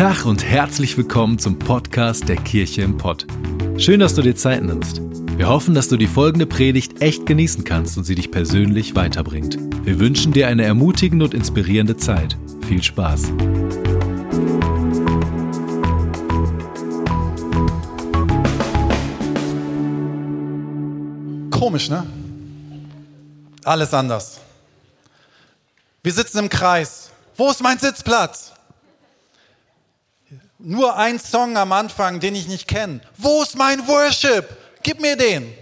Tag und herzlich willkommen zum Podcast der Kirche im Pott. Schön, dass du dir Zeit nimmst. Wir hoffen, dass du die folgende Predigt echt genießen kannst und sie dich persönlich weiterbringt. Wir wünschen dir eine ermutigende und inspirierende Zeit. Viel Spaß. Komisch, ne? Alles anders. Wir sitzen im Kreis. Wo ist mein Sitzplatz? Nur ein Song am Anfang, den ich nicht kenne. Wo ist mein Worship? Gib mir den.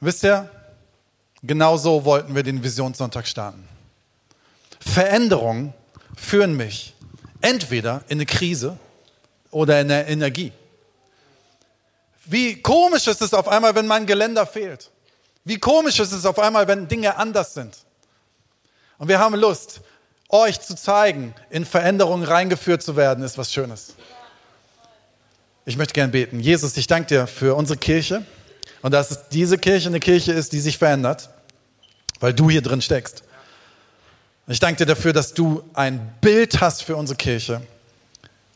Wisst ihr, genau so wollten wir den Visionssonntag starten. Veränderungen führen mich entweder in eine Krise oder in eine Energie. Wie komisch ist es auf einmal, wenn mein Geländer fehlt. Wie komisch ist es auf einmal, wenn Dinge anders sind. Und wir haben Lust, euch zu zeigen, in Veränderungen reingeführt zu werden, ist was Schönes. Ich möchte gern beten. Jesus, ich danke dir für unsere Kirche und dass diese Kirche eine Kirche ist, die sich verändert, weil du hier drin steckst. Ich danke dir dafür, dass du ein Bild hast für unsere Kirche.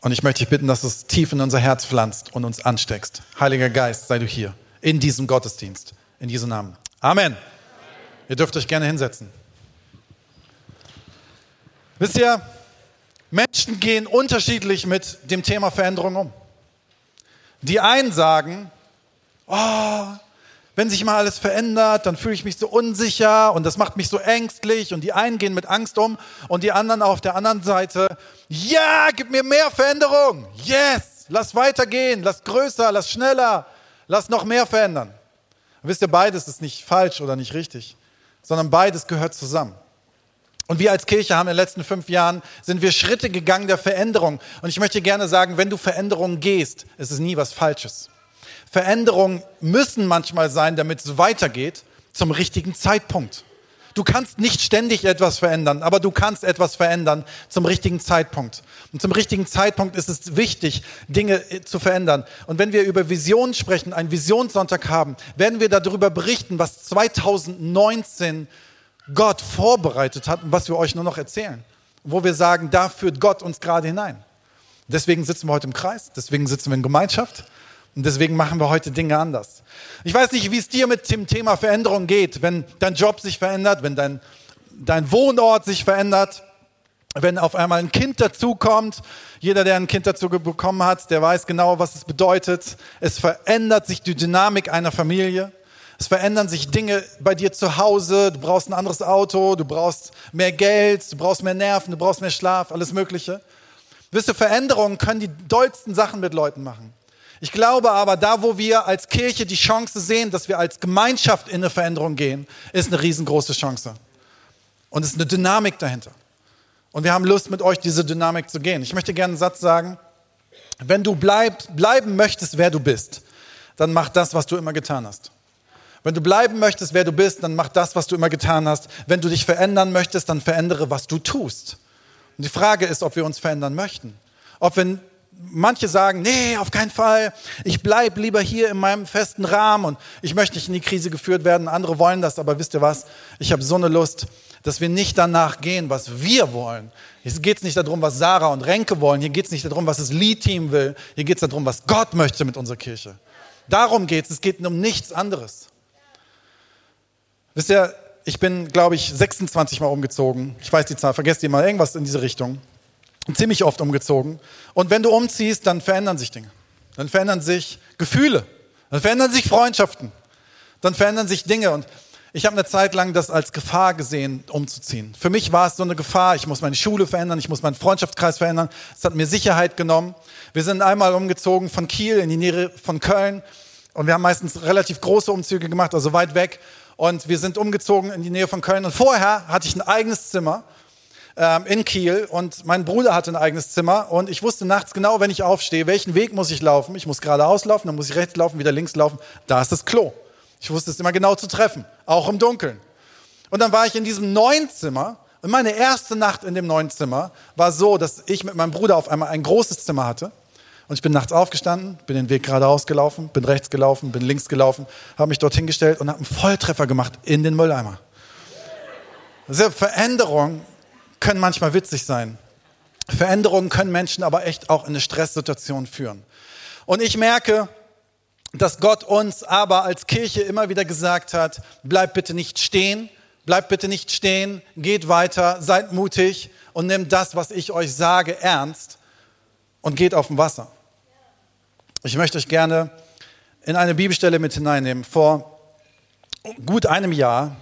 Und ich möchte dich bitten, dass du es tief in unser Herz pflanzt und uns ansteckst. Heiliger Geist, sei du hier in diesem Gottesdienst. In diesem Namen. Amen. Ihr dürft euch gerne hinsetzen. Wisst ihr, Menschen gehen unterschiedlich mit dem Thema Veränderung um. Die einen sagen, oh, wenn sich mal alles verändert, dann fühle ich mich so unsicher und das macht mich so ängstlich und die einen gehen mit Angst um und die anderen auf der anderen Seite, ja, gib mir mehr Veränderung, yes, lass weitergehen, lass größer, lass schneller, lass noch mehr verändern. Wisst ihr, beides ist nicht falsch oder nicht richtig, sondern beides gehört zusammen. Und wir als Kirche haben in den letzten fünf Jahren, sind wir Schritte gegangen der Veränderung. Und ich möchte gerne sagen, wenn du Veränderungen gehst, ist es nie was Falsches. Veränderungen müssen manchmal sein, damit es weitergeht, zum richtigen Zeitpunkt. Du kannst nicht ständig etwas verändern, aber du kannst etwas verändern zum richtigen Zeitpunkt. Und zum richtigen Zeitpunkt ist es wichtig, Dinge äh, zu verändern. Und wenn wir über Visionen sprechen, einen Visionssonntag haben, werden wir darüber berichten, was 2019 Gott vorbereitet hat und was wir euch nur noch erzählen. Wo wir sagen, da führt Gott uns gerade hinein. Deswegen sitzen wir heute im Kreis, deswegen sitzen wir in Gemeinschaft und deswegen machen wir heute Dinge anders. Ich weiß nicht, wie es dir mit dem Thema Veränderung geht, wenn dein Job sich verändert, wenn dein, dein Wohnort sich verändert, wenn auf einmal ein Kind dazukommt. Jeder, der ein Kind dazu bekommen hat, der weiß genau, was es bedeutet. Es verändert sich die Dynamik einer Familie. Es verändern sich Dinge bei dir zu Hause. Du brauchst ein anderes Auto, du brauchst mehr Geld, du brauchst mehr Nerven, du brauchst mehr Schlaf, alles Mögliche. Wisst ihr, Veränderungen können die dollsten Sachen mit Leuten machen. Ich glaube aber, da wo wir als Kirche die Chance sehen, dass wir als Gemeinschaft in eine Veränderung gehen, ist eine riesengroße Chance. Und es ist eine Dynamik dahinter. Und wir haben Lust, mit euch diese Dynamik zu gehen. Ich möchte gerne einen Satz sagen. Wenn du bleib, bleiben möchtest, wer du bist, dann mach das, was du immer getan hast. Wenn du bleiben möchtest, wer du bist, dann mach das, was du immer getan hast. Wenn du dich verändern möchtest, dann verändere, was du tust. Und die Frage ist, ob wir uns verändern möchten. Ob wenn manche sagen, nee, auf keinen Fall, ich bleib lieber hier in meinem festen Rahmen und ich möchte nicht in die Krise geführt werden. Andere wollen das, aber wisst ihr was? Ich habe so eine Lust, dass wir nicht danach gehen, was wir wollen. Hier geht es nicht darum, was Sarah und Renke wollen. Hier geht es nicht darum, was das Lead-Team will. Hier geht es darum, was Gott möchte mit unserer Kirche. Darum geht es. Es geht um nichts anderes. Wisst ihr, ich bin, glaube ich, 26 Mal umgezogen. Ich weiß die Zahl, vergesst ihr mal, irgendwas in diese Richtung. Ziemlich oft umgezogen. Und wenn du umziehst, dann verändern sich Dinge. Dann verändern sich Gefühle. Dann verändern sich Freundschaften. Dann verändern sich Dinge. Und ich habe eine Zeit lang das als Gefahr gesehen, umzuziehen. Für mich war es so eine Gefahr. Ich muss meine Schule verändern, ich muss meinen Freundschaftskreis verändern. Es hat mir Sicherheit genommen. Wir sind einmal umgezogen von Kiel in die Nähe von Köln. Und wir haben meistens relativ große Umzüge gemacht, also weit weg. Und wir sind umgezogen in die Nähe von Köln. Und vorher hatte ich ein eigenes Zimmer ähm, in Kiel und mein Bruder hatte ein eigenes Zimmer. Und ich wusste nachts genau, wenn ich aufstehe, welchen Weg muss ich laufen. Ich muss geradeaus laufen, dann muss ich rechts laufen, wieder links laufen. Da ist das Klo. Ich wusste es immer genau zu treffen, auch im Dunkeln. Und dann war ich in diesem neuen Zimmer. Und meine erste Nacht in dem neuen Zimmer war so, dass ich mit meinem Bruder auf einmal ein großes Zimmer hatte. Und ich bin nachts aufgestanden, bin den Weg geradeaus gelaufen, bin rechts gelaufen, bin links gelaufen, habe mich dorthin gestellt und habe einen Volltreffer gemacht in den Mülleimer. Diese Veränderungen können manchmal witzig sein. Veränderungen können Menschen aber echt auch in eine Stresssituation führen. Und ich merke, dass Gott uns aber als Kirche immer wieder gesagt hat, bleibt bitte nicht stehen, bleibt bitte nicht stehen, geht weiter, seid mutig und nehmt das, was ich euch sage, ernst und geht auf dem Wasser. Ich möchte euch gerne in eine Bibelstelle mit hineinnehmen. Vor gut einem Jahr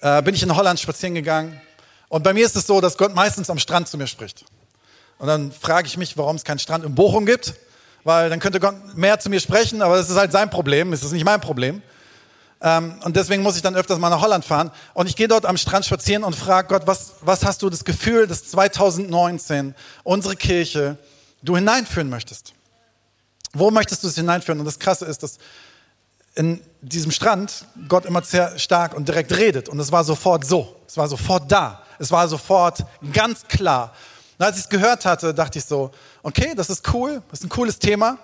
äh, bin ich in Holland spazieren gegangen und bei mir ist es so, dass Gott meistens am Strand zu mir spricht. Und dann frage ich mich, warum es keinen Strand in Bochum gibt, weil dann könnte Gott mehr zu mir sprechen, aber das ist halt sein Problem, das ist nicht mein Problem. Ähm, und deswegen muss ich dann öfters mal nach Holland fahren. Und ich gehe dort am Strand spazieren und frage Gott, was, was hast du das Gefühl, dass 2019 unsere Kirche du hineinführen möchtest? Wo möchtest du es hineinführen? Und das Krasse ist, dass in diesem Strand Gott immer sehr stark und direkt redet. Und es war sofort so. Es war sofort da. Es war sofort ganz klar. Und als ich es gehört hatte, dachte ich so, okay, das ist cool, das ist ein cooles Thema.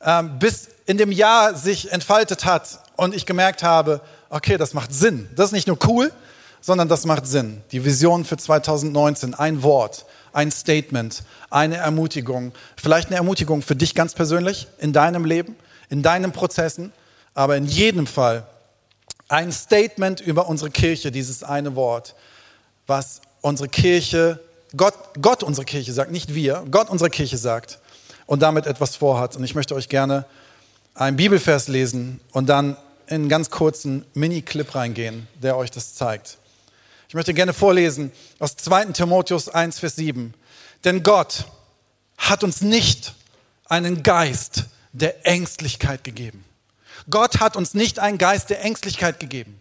Ähm, bis in dem Jahr sich entfaltet hat und ich gemerkt habe, okay, das macht Sinn. Das ist nicht nur cool, sondern das macht Sinn. Die Vision für 2019, ein Wort, ein Statement, eine Ermutigung. Vielleicht eine Ermutigung für dich ganz persönlich in deinem Leben, in deinen Prozessen, aber in jedem Fall ein Statement über unsere Kirche, dieses eine Wort, was unsere Kirche, Gott, Gott unsere Kirche sagt, nicht wir, Gott unsere Kirche sagt und damit etwas vorhat. Und ich möchte euch gerne einen Bibelvers lesen und dann in einen ganz kurzen Mini-Clip reingehen, der euch das zeigt. Ich möchte gerne vorlesen aus 2. Timotheus 1, Vers 7. Denn Gott hat uns nicht einen Geist der Ängstlichkeit gegeben. Gott hat uns nicht einen Geist der Ängstlichkeit gegeben.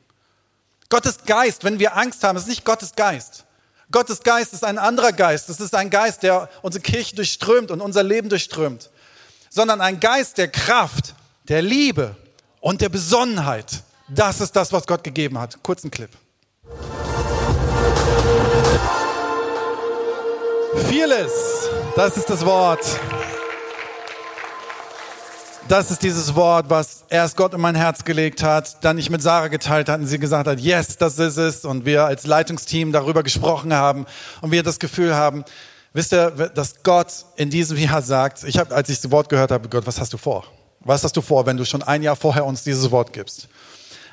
Gottes Geist, wenn wir Angst haben, ist nicht Gottes Geist. Gottes Geist ist ein anderer Geist. Es ist ein Geist, der unsere Kirche durchströmt und unser Leben durchströmt. Sondern ein Geist der Kraft, der Liebe und der Besonnenheit. Das ist das, was Gott gegeben hat. Kurzen Clip. Vieles, das ist das Wort. Das ist dieses Wort, was erst Gott in mein Herz gelegt hat, dann ich mit Sarah geteilt hat und sie gesagt hat, yes, das ist es. Und wir als Leitungsteam darüber gesprochen haben und wir das Gefühl haben, wisst ihr, dass Gott in diesem Jahr sagt, ich habe, als ich das Wort gehört habe, Gott, was hast du vor? Was hast du vor, wenn du schon ein Jahr vorher uns dieses Wort gibst?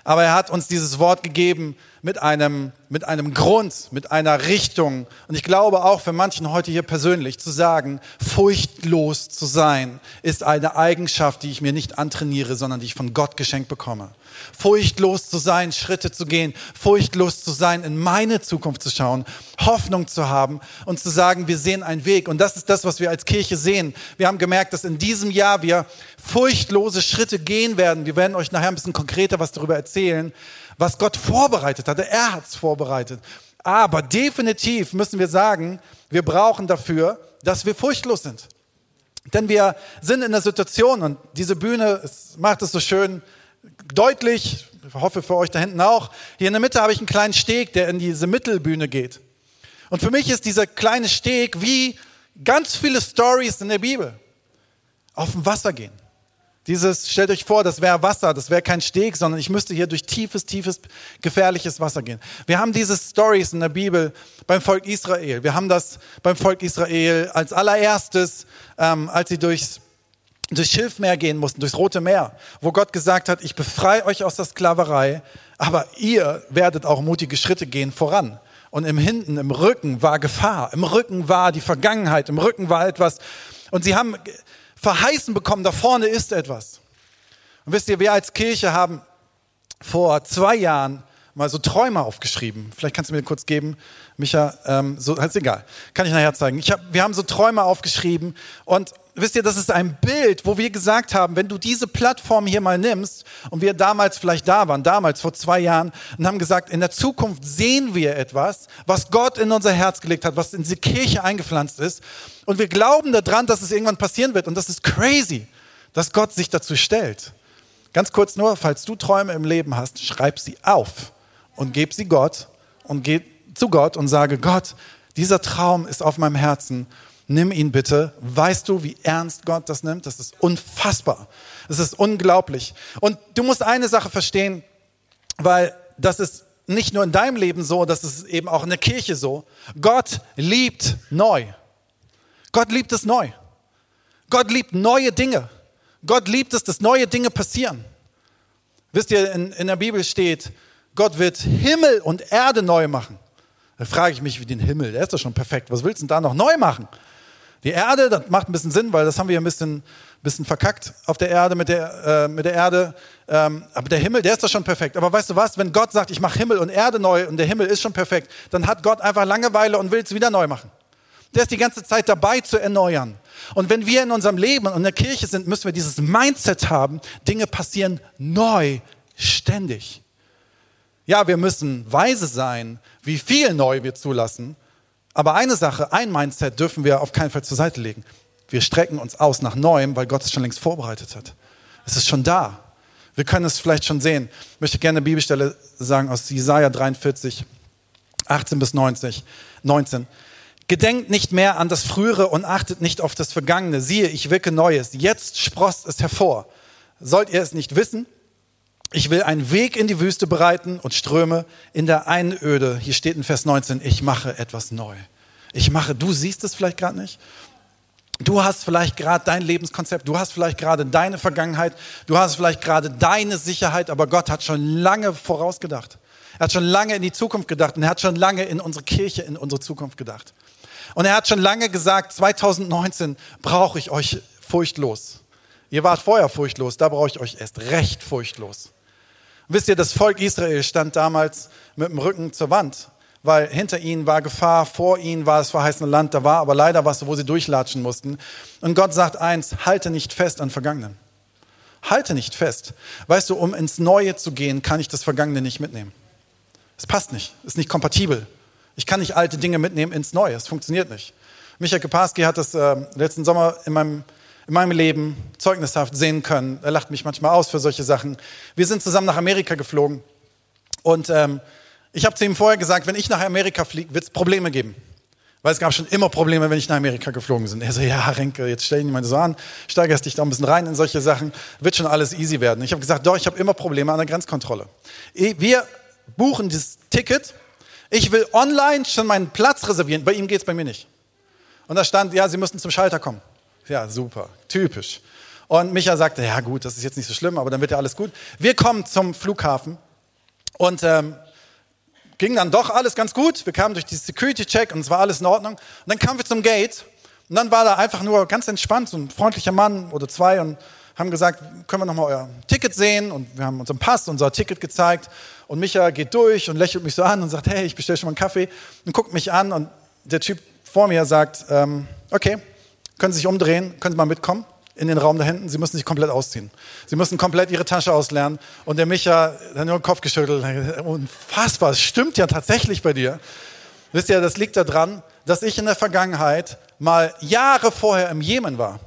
Aber er hat uns dieses Wort gegeben mit einem, mit einem Grund, mit einer Richtung. Und ich glaube auch für manchen heute hier persönlich zu sagen, furchtlos zu sein, ist eine Eigenschaft, die ich mir nicht antrainiere, sondern die ich von Gott geschenkt bekomme. Furchtlos zu sein, Schritte zu gehen, furchtlos zu sein, in meine Zukunft zu schauen, Hoffnung zu haben und zu sagen, wir sehen einen Weg. Und das ist das, was wir als Kirche sehen. Wir haben gemerkt, dass in diesem Jahr wir furchtlose Schritte gehen werden. Wir werden euch nachher ein bisschen konkreter was darüber erzählen, was Gott vorbereitet hatte. Er hat es vorbereitet. Aber definitiv müssen wir sagen, wir brauchen dafür, dass wir furchtlos sind. Denn wir sind in der Situation und diese Bühne macht es so schön deutlich, ich hoffe für euch da hinten auch. Hier in der Mitte habe ich einen kleinen Steg, der in diese Mittelbühne geht. Und für mich ist dieser kleine Steg wie ganz viele Stories in der Bibel. Auf dem Wasser gehen. Dieses, stellt euch vor, das wäre Wasser, das wäre kein Steg, sondern ich müsste hier durch tiefes, tiefes, gefährliches Wasser gehen. Wir haben diese Stories in der Bibel beim Volk Israel. Wir haben das beim Volk Israel als allererstes, ähm, als sie durchs, durchs Schilfmeer gehen mussten, durchs Rote Meer, wo Gott gesagt hat, ich befreie euch aus der Sklaverei, aber ihr werdet auch mutige Schritte gehen voran. Und im Hinten, im Rücken war Gefahr, im Rücken war die Vergangenheit, im Rücken war etwas. Und sie haben verheißen bekommen, da vorne ist etwas. Und wisst ihr, wir als Kirche haben vor zwei Jahren mal so Träume aufgeschrieben. Vielleicht kannst du mir kurz geben, Micha, ähm, so, ist egal, kann ich nachher zeigen. Ich hab, wir haben so Träume aufgeschrieben und wisst ihr, das ist ein Bild, wo wir gesagt haben, wenn du diese Plattform hier mal nimmst und wir damals vielleicht da waren, damals vor zwei Jahren und haben gesagt, in der Zukunft sehen wir etwas, was Gott in unser Herz gelegt hat, was in diese Kirche eingepflanzt ist. Und wir glauben daran, dass es irgendwann passieren wird. Und das ist crazy, dass Gott sich dazu stellt. Ganz kurz nur, falls du Träume im Leben hast, schreib sie auf und gib sie Gott und geh zu Gott und sage, Gott, dieser Traum ist auf meinem Herzen nimm ihn bitte. Weißt du, wie ernst Gott das nimmt? Das ist unfassbar. Das ist unglaublich. Und du musst eine Sache verstehen, weil das ist nicht nur in deinem Leben so, das ist eben auch in der Kirche so. Gott liebt neu. Gott liebt es neu. Gott liebt neue Dinge. Gott liebt es, dass neue Dinge passieren. Wisst ihr, in, in der Bibel steht, Gott wird Himmel und Erde neu machen. Da frage ich mich, wie den Himmel, der ist doch schon perfekt. Was willst du denn da noch neu machen? Die Erde, das macht ein bisschen Sinn, weil das haben wir ein bisschen, bisschen verkackt auf der Erde mit der, äh, mit der Erde. Ähm, aber der Himmel, der ist doch schon perfekt. Aber weißt du was, wenn Gott sagt, ich mache Himmel und Erde neu und der Himmel ist schon perfekt, dann hat Gott einfach Langeweile und will es wieder neu machen. Der ist die ganze Zeit dabei zu erneuern. Und wenn wir in unserem Leben und in der Kirche sind, müssen wir dieses Mindset haben, Dinge passieren neu, ständig. Ja, wir müssen weise sein, wie viel neu wir zulassen. Aber eine Sache, ein Mindset dürfen wir auf keinen Fall zur Seite legen. Wir strecken uns aus nach Neuem, weil Gott es schon längst vorbereitet hat. Es ist schon da. Wir können es vielleicht schon sehen. Ich möchte gerne eine Bibelstelle sagen aus Jesaja 43, 18 bis 90, 19. Gedenkt nicht mehr an das Frühere und achtet nicht auf das Vergangene. Siehe, ich wirke Neues. Jetzt sprost es hervor. Sollt ihr es nicht wissen? Ich will einen Weg in die Wüste bereiten und Ströme in der Einöde. Hier steht in Vers 19, ich mache etwas neu. Ich mache, du siehst es vielleicht gerade nicht. Du hast vielleicht gerade dein Lebenskonzept, du hast vielleicht gerade deine Vergangenheit, du hast vielleicht gerade deine Sicherheit, aber Gott hat schon lange vorausgedacht. Er hat schon lange in die Zukunft gedacht und er hat schon lange in unsere Kirche, in unsere Zukunft gedacht. Und er hat schon lange gesagt, 2019 brauche ich euch furchtlos. Ihr wart vorher furchtlos, da brauche ich euch erst recht furchtlos. Wisst ihr, das Volk Israel stand damals mit dem Rücken zur Wand, weil hinter ihnen war Gefahr, vor ihnen war das verheißene Land, da war aber leider was, wo sie durchlatschen mussten. Und Gott sagt eins, halte nicht fest an Vergangenen. Halte nicht fest. Weißt du, um ins Neue zu gehen, kann ich das Vergangene nicht mitnehmen. Es passt nicht, ist nicht kompatibel. Ich kann nicht alte Dinge mitnehmen ins Neue. Es funktioniert nicht. Michael Keparski hat das äh, letzten Sommer in meinem, in meinem Leben zeugnishaft sehen können. Er lacht mich manchmal aus für solche Sachen. Wir sind zusammen nach Amerika geflogen und ähm, ich habe zu ihm vorher gesagt, wenn ich nach Amerika fliege, wird es Probleme geben. Weil es gab schon immer Probleme, wenn ich nach Amerika geflogen bin. Er so, ja, Renke, jetzt stell dich mal so an, steigerst dich da ein bisschen rein in solche Sachen, wird schon alles easy werden. Ich habe gesagt, doch, ich habe immer Probleme an der Grenzkontrolle. Wir buchen das Ticket ich will online schon meinen Platz reservieren. Bei ihm geht es bei mir nicht. Und da stand, ja, Sie müssen zum Schalter kommen. Ja, super, typisch. Und Micha sagte, ja gut, das ist jetzt nicht so schlimm, aber dann wird ja alles gut. Wir kommen zum Flughafen und ähm, ging dann doch alles ganz gut. Wir kamen durch die Security-Check und es war alles in Ordnung. Und dann kamen wir zum Gate und dann war da einfach nur ganz entspannt so ein freundlicher Mann oder zwei und haben gesagt, können wir nochmal euer Ticket sehen? Und wir haben unseren Pass, unser Ticket gezeigt. Und Micha geht durch und lächelt mich so an und sagt, hey, ich bestelle schon mal einen Kaffee. Und guckt mich an und der Typ vor mir sagt, ähm, okay, können Sie sich umdrehen, können Sie mal mitkommen in den Raum da hinten. Sie müssen sich komplett ausziehen. Sie müssen komplett Ihre Tasche auslernen. Und der Micha hat nur den Kopf geschüttelt. Unfassbar, es stimmt ja tatsächlich bei dir. Wisst ihr, das liegt daran, dass ich in der Vergangenheit mal Jahre vorher im Jemen war.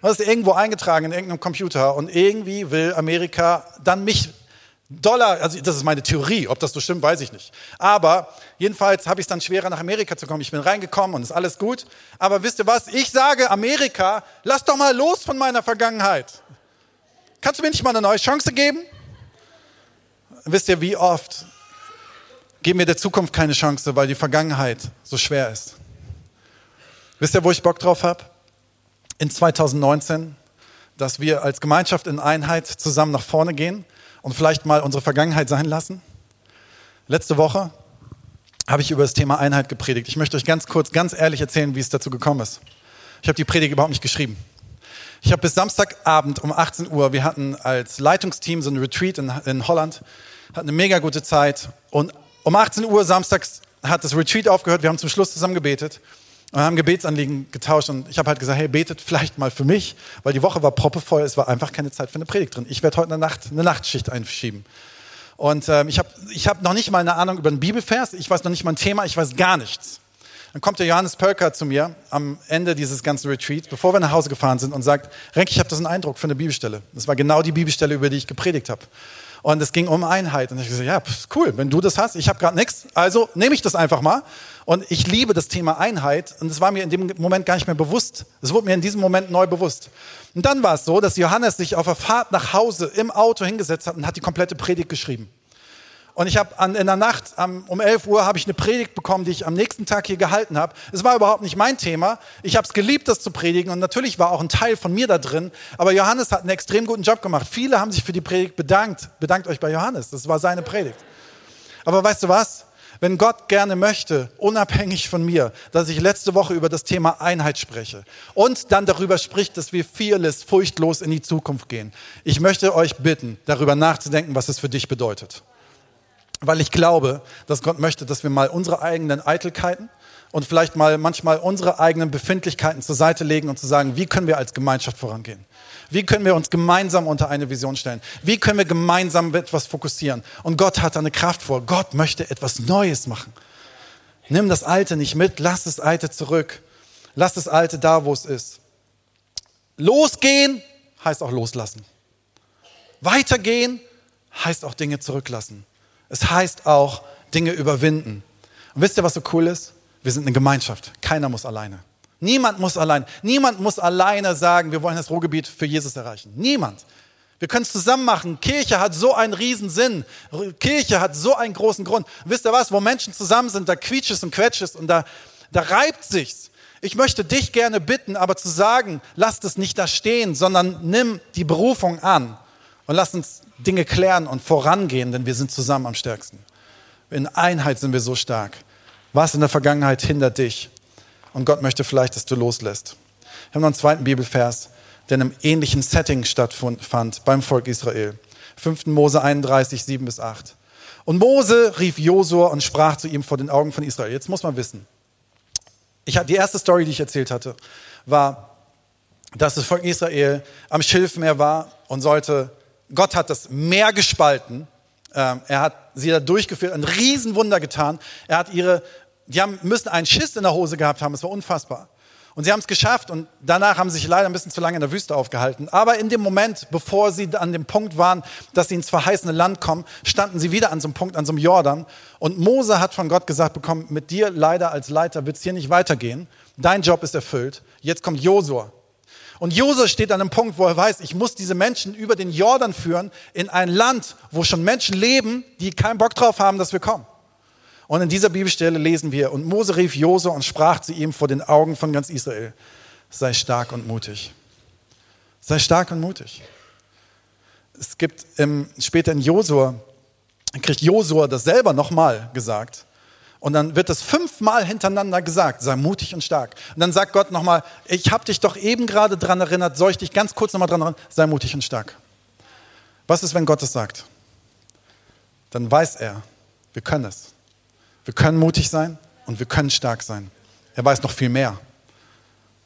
Das ist irgendwo eingetragen in irgendeinem Computer und irgendwie will Amerika dann mich Dollar, also das ist meine Theorie, ob das so stimmt, weiß ich nicht. Aber jedenfalls habe ich es dann schwerer nach Amerika zu kommen. Ich bin reingekommen und ist alles gut. Aber wisst ihr was? Ich sage Amerika, lass doch mal los von meiner Vergangenheit. Kannst du mir nicht mal eine neue Chance geben? Wisst ihr, wie oft geben wir der Zukunft keine Chance, weil die Vergangenheit so schwer ist? Wisst ihr, wo ich Bock drauf habe? In 2019, dass wir als Gemeinschaft in Einheit zusammen nach vorne gehen und vielleicht mal unsere Vergangenheit sein lassen? Letzte Woche habe ich über das Thema Einheit gepredigt. Ich möchte euch ganz kurz, ganz ehrlich erzählen, wie es dazu gekommen ist. Ich habe die Predigt überhaupt nicht geschrieben. Ich habe bis Samstagabend um 18 Uhr, wir hatten als Leitungsteam so ein Retreat in, in Holland, hatten eine mega gute Zeit und um 18 Uhr samstags hat das Retreat aufgehört, wir haben zum Schluss zusammen gebetet und haben Gebetsanliegen getauscht und ich habe halt gesagt, hey, betet vielleicht mal für mich, weil die Woche war proppevoll, es war einfach keine Zeit für eine Predigt drin. Ich werde heute eine, Nacht, eine Nachtschicht einschieben. Und ähm, ich habe ich hab noch nicht mal eine Ahnung über einen Bibelvers, ich weiß noch nicht mal ein Thema, ich weiß gar nichts. Dann kommt der Johannes Pölker zu mir am Ende dieses ganzen Retreats, bevor wir nach Hause gefahren sind und sagt, Renk, ich habe das einen Eindruck für eine Bibelstelle. Das war genau die Bibelstelle, über die ich gepredigt habe. Und es ging um Einheit. Und ich gesagt, ja, cool, wenn du das hast, ich habe gerade nichts, also nehme ich das einfach mal. Und ich liebe das Thema Einheit. Und es war mir in dem Moment gar nicht mehr bewusst. Es wurde mir in diesem Moment neu bewusst. Und dann war es so, dass Johannes sich auf der Fahrt nach Hause im Auto hingesetzt hat und hat die komplette Predigt geschrieben. Und ich habe in der Nacht um 11 Uhr habe ich eine Predigt bekommen, die ich am nächsten Tag hier gehalten habe. Es war überhaupt nicht mein Thema. Ich habe es geliebt, das zu predigen und natürlich war auch ein Teil von mir da drin. Aber Johannes hat einen extrem guten Job gemacht. Viele haben sich für die Predigt bedankt. Bedankt euch bei Johannes. Das war seine Predigt. Aber weißt du was? Wenn Gott gerne möchte, unabhängig von mir, dass ich letzte Woche über das Thema Einheit spreche und dann darüber spricht, dass wir fearless, furchtlos in die Zukunft gehen. Ich möchte euch bitten, darüber nachzudenken, was es für dich bedeutet. Weil ich glaube, dass Gott möchte, dass wir mal unsere eigenen Eitelkeiten und vielleicht mal manchmal unsere eigenen Befindlichkeiten zur Seite legen und zu sagen, wie können wir als Gemeinschaft vorangehen? Wie können wir uns gemeinsam unter eine Vision stellen? Wie können wir gemeinsam etwas fokussieren? Und Gott hat da eine Kraft vor. Gott möchte etwas Neues machen. Nimm das Alte nicht mit, lass das Alte zurück. Lass das Alte da, wo es ist. Losgehen heißt auch loslassen. Weitergehen heißt auch Dinge zurücklassen. Es heißt auch Dinge überwinden. Und wisst ihr, was so cool ist? Wir sind eine Gemeinschaft. Keiner muss alleine. Niemand muss allein. Niemand muss alleine sagen, wir wollen das Ruhrgebiet für Jesus erreichen. Niemand. Wir können es zusammen machen. Kirche hat so einen riesen Sinn. Kirche hat so einen großen Grund. Und wisst ihr was? Wo Menschen zusammen sind, da quietscht es und quetscht es und da, da reibt sich's. Ich möchte dich gerne bitten, aber zu sagen, lass es nicht da stehen, sondern nimm die Berufung an und lass uns Dinge klären und vorangehen, denn wir sind zusammen am stärksten. In Einheit sind wir so stark. Was in der Vergangenheit hindert dich? Und Gott möchte vielleicht, dass du loslässt. Wir haben noch einen zweiten Bibelvers, der in einem ähnlichen Setting stattfand beim Volk Israel. 5. Mose 31, 7 bis 8. Und Mose rief Josua und sprach zu ihm vor den Augen von Israel. Jetzt muss man wissen. Ich, die erste Story, die ich erzählt hatte, war, dass das Volk Israel am Schilfmeer war und sollte, Gott hat das Meer gespalten. Ähm, er hat sie da durchgeführt, ein Riesenwunder getan. Er hat ihre die haben, müssen einen Schiss in der Hose gehabt haben, es war unfassbar. Und sie haben es geschafft und danach haben sie sich leider ein bisschen zu lange in der Wüste aufgehalten. Aber in dem Moment, bevor sie an dem Punkt waren, dass sie ins verheißene Land kommen, standen sie wieder an so einem Punkt, an so einem Jordan. Und Mose hat von Gott gesagt bekommen, mit dir leider als Leiter wird es hier nicht weitergehen. Dein Job ist erfüllt. Jetzt kommt Josua. Und Josua steht an einem Punkt, wo er weiß, ich muss diese Menschen über den Jordan führen in ein Land, wo schon Menschen leben, die keinen Bock drauf haben, dass wir kommen. Und in dieser Bibelstelle lesen wir, und Mose rief Jose und sprach zu ihm vor den Augen von ganz Israel, sei stark und mutig. Sei stark und mutig. Es gibt im, später in Josua, kriegt Josua das selber nochmal gesagt. Und dann wird das fünfmal hintereinander gesagt, sei mutig und stark. Und dann sagt Gott nochmal, ich habe dich doch eben gerade daran erinnert, soll ich dich ganz kurz nochmal daran erinnern, sei mutig und stark. Was ist, wenn Gott es sagt? Dann weiß er, wir können es. Wir können mutig sein und wir können stark sein. Er weiß noch viel mehr.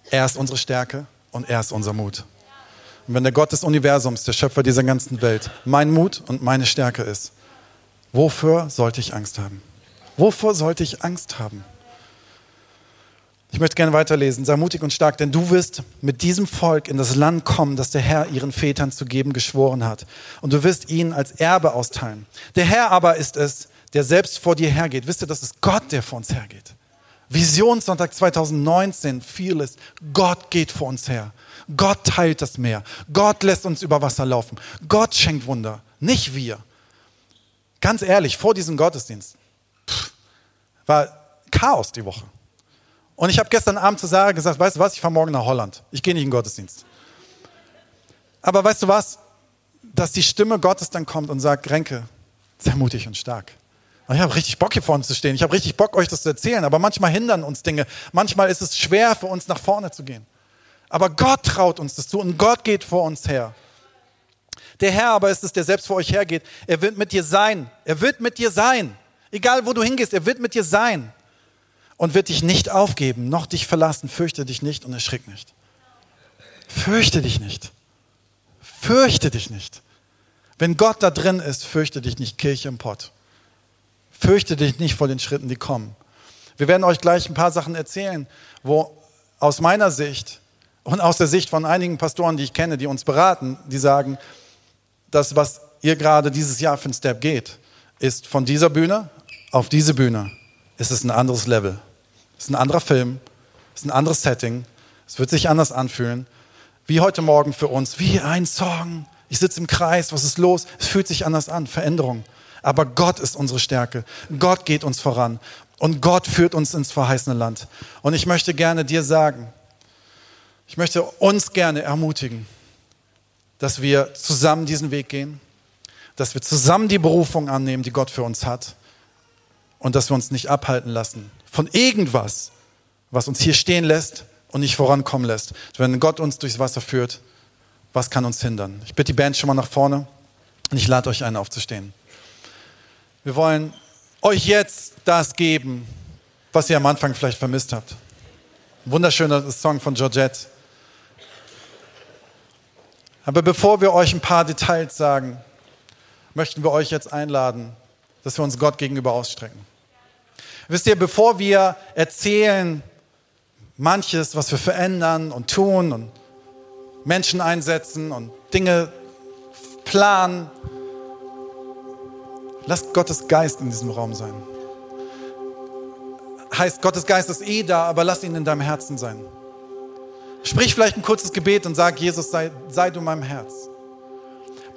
Er ist unsere Stärke und er ist unser Mut. Und wenn der Gott des Universums, der Schöpfer dieser ganzen Welt, mein Mut und meine Stärke ist, wofür sollte ich Angst haben? Wovor sollte ich Angst haben? Ich möchte gerne weiterlesen. Sei mutig und stark, denn du wirst mit diesem Volk in das Land kommen, das der Herr ihren Vätern zu geben geschworen hat. Und du wirst ihnen als Erbe austeilen. Der Herr aber ist es, der selbst vor dir hergeht. Wisst ihr, das ist Gott, der vor uns hergeht. Visionssonntag 2019, vieles. Gott geht vor uns her. Gott teilt das Meer. Gott lässt uns über Wasser laufen. Gott schenkt Wunder, nicht wir. Ganz ehrlich, vor diesem Gottesdienst pff, war Chaos die Woche. Und ich habe gestern Abend zu Sarah gesagt, weißt du was, ich fahre morgen nach Holland. Ich gehe nicht in den Gottesdienst. Aber weißt du was, dass die Stimme Gottes dann kommt und sagt, Renke, sei mutig und stark. Ich habe richtig Bock hier vorne zu stehen. Ich habe richtig Bock, euch das zu erzählen. Aber manchmal hindern uns Dinge. Manchmal ist es schwer für uns, nach vorne zu gehen. Aber Gott traut uns das zu und Gott geht vor uns her. Der Herr aber ist es, der selbst vor euch hergeht. Er wird mit dir sein. Er wird mit dir sein. Egal, wo du hingehst, er wird mit dir sein. Und wird dich nicht aufgeben, noch dich verlassen. Fürchte dich nicht und erschrick nicht. Fürchte dich nicht. Fürchte dich nicht. Wenn Gott da drin ist, fürchte dich nicht, Kirche im Pott. Fürchte dich nicht vor den Schritten, die kommen. Wir werden euch gleich ein paar Sachen erzählen, wo aus meiner Sicht und aus der Sicht von einigen Pastoren, die ich kenne, die uns beraten, die sagen, das, was ihr gerade dieses Jahr für ein Step geht, ist von dieser Bühne auf diese Bühne. Es ist ein anderes Level. Es ist ein anderer Film. Es ist ein anderes Setting. Es wird sich anders anfühlen. Wie heute Morgen für uns. Wie ein Song. Ich sitze im Kreis. Was ist los? Es fühlt sich anders an. Veränderung. Aber Gott ist unsere Stärke. Gott geht uns voran. Und Gott führt uns ins verheißene Land. Und ich möchte gerne dir sagen, ich möchte uns gerne ermutigen, dass wir zusammen diesen Weg gehen, dass wir zusammen die Berufung annehmen, die Gott für uns hat und dass wir uns nicht abhalten lassen von irgendwas, was uns hier stehen lässt und nicht vorankommen lässt. Wenn Gott uns durchs Wasser führt, was kann uns hindern? Ich bitte die Band schon mal nach vorne und ich lade euch ein, aufzustehen. Wir wollen euch jetzt das geben, was ihr am Anfang vielleicht vermisst habt. Ein wunderschöner Song von Georgette. Aber bevor wir euch ein paar Details sagen, möchten wir euch jetzt einladen, dass wir uns Gott gegenüber ausstrecken. Wisst ihr, bevor wir erzählen, manches, was wir verändern und tun und Menschen einsetzen und Dinge planen, lasst Gottes Geist in diesem Raum sein. Heißt, Gottes Geist ist eh da, aber lass ihn in deinem Herzen sein. Sprich vielleicht ein kurzes Gebet und sag, Jesus, sei, sei du in meinem Herz.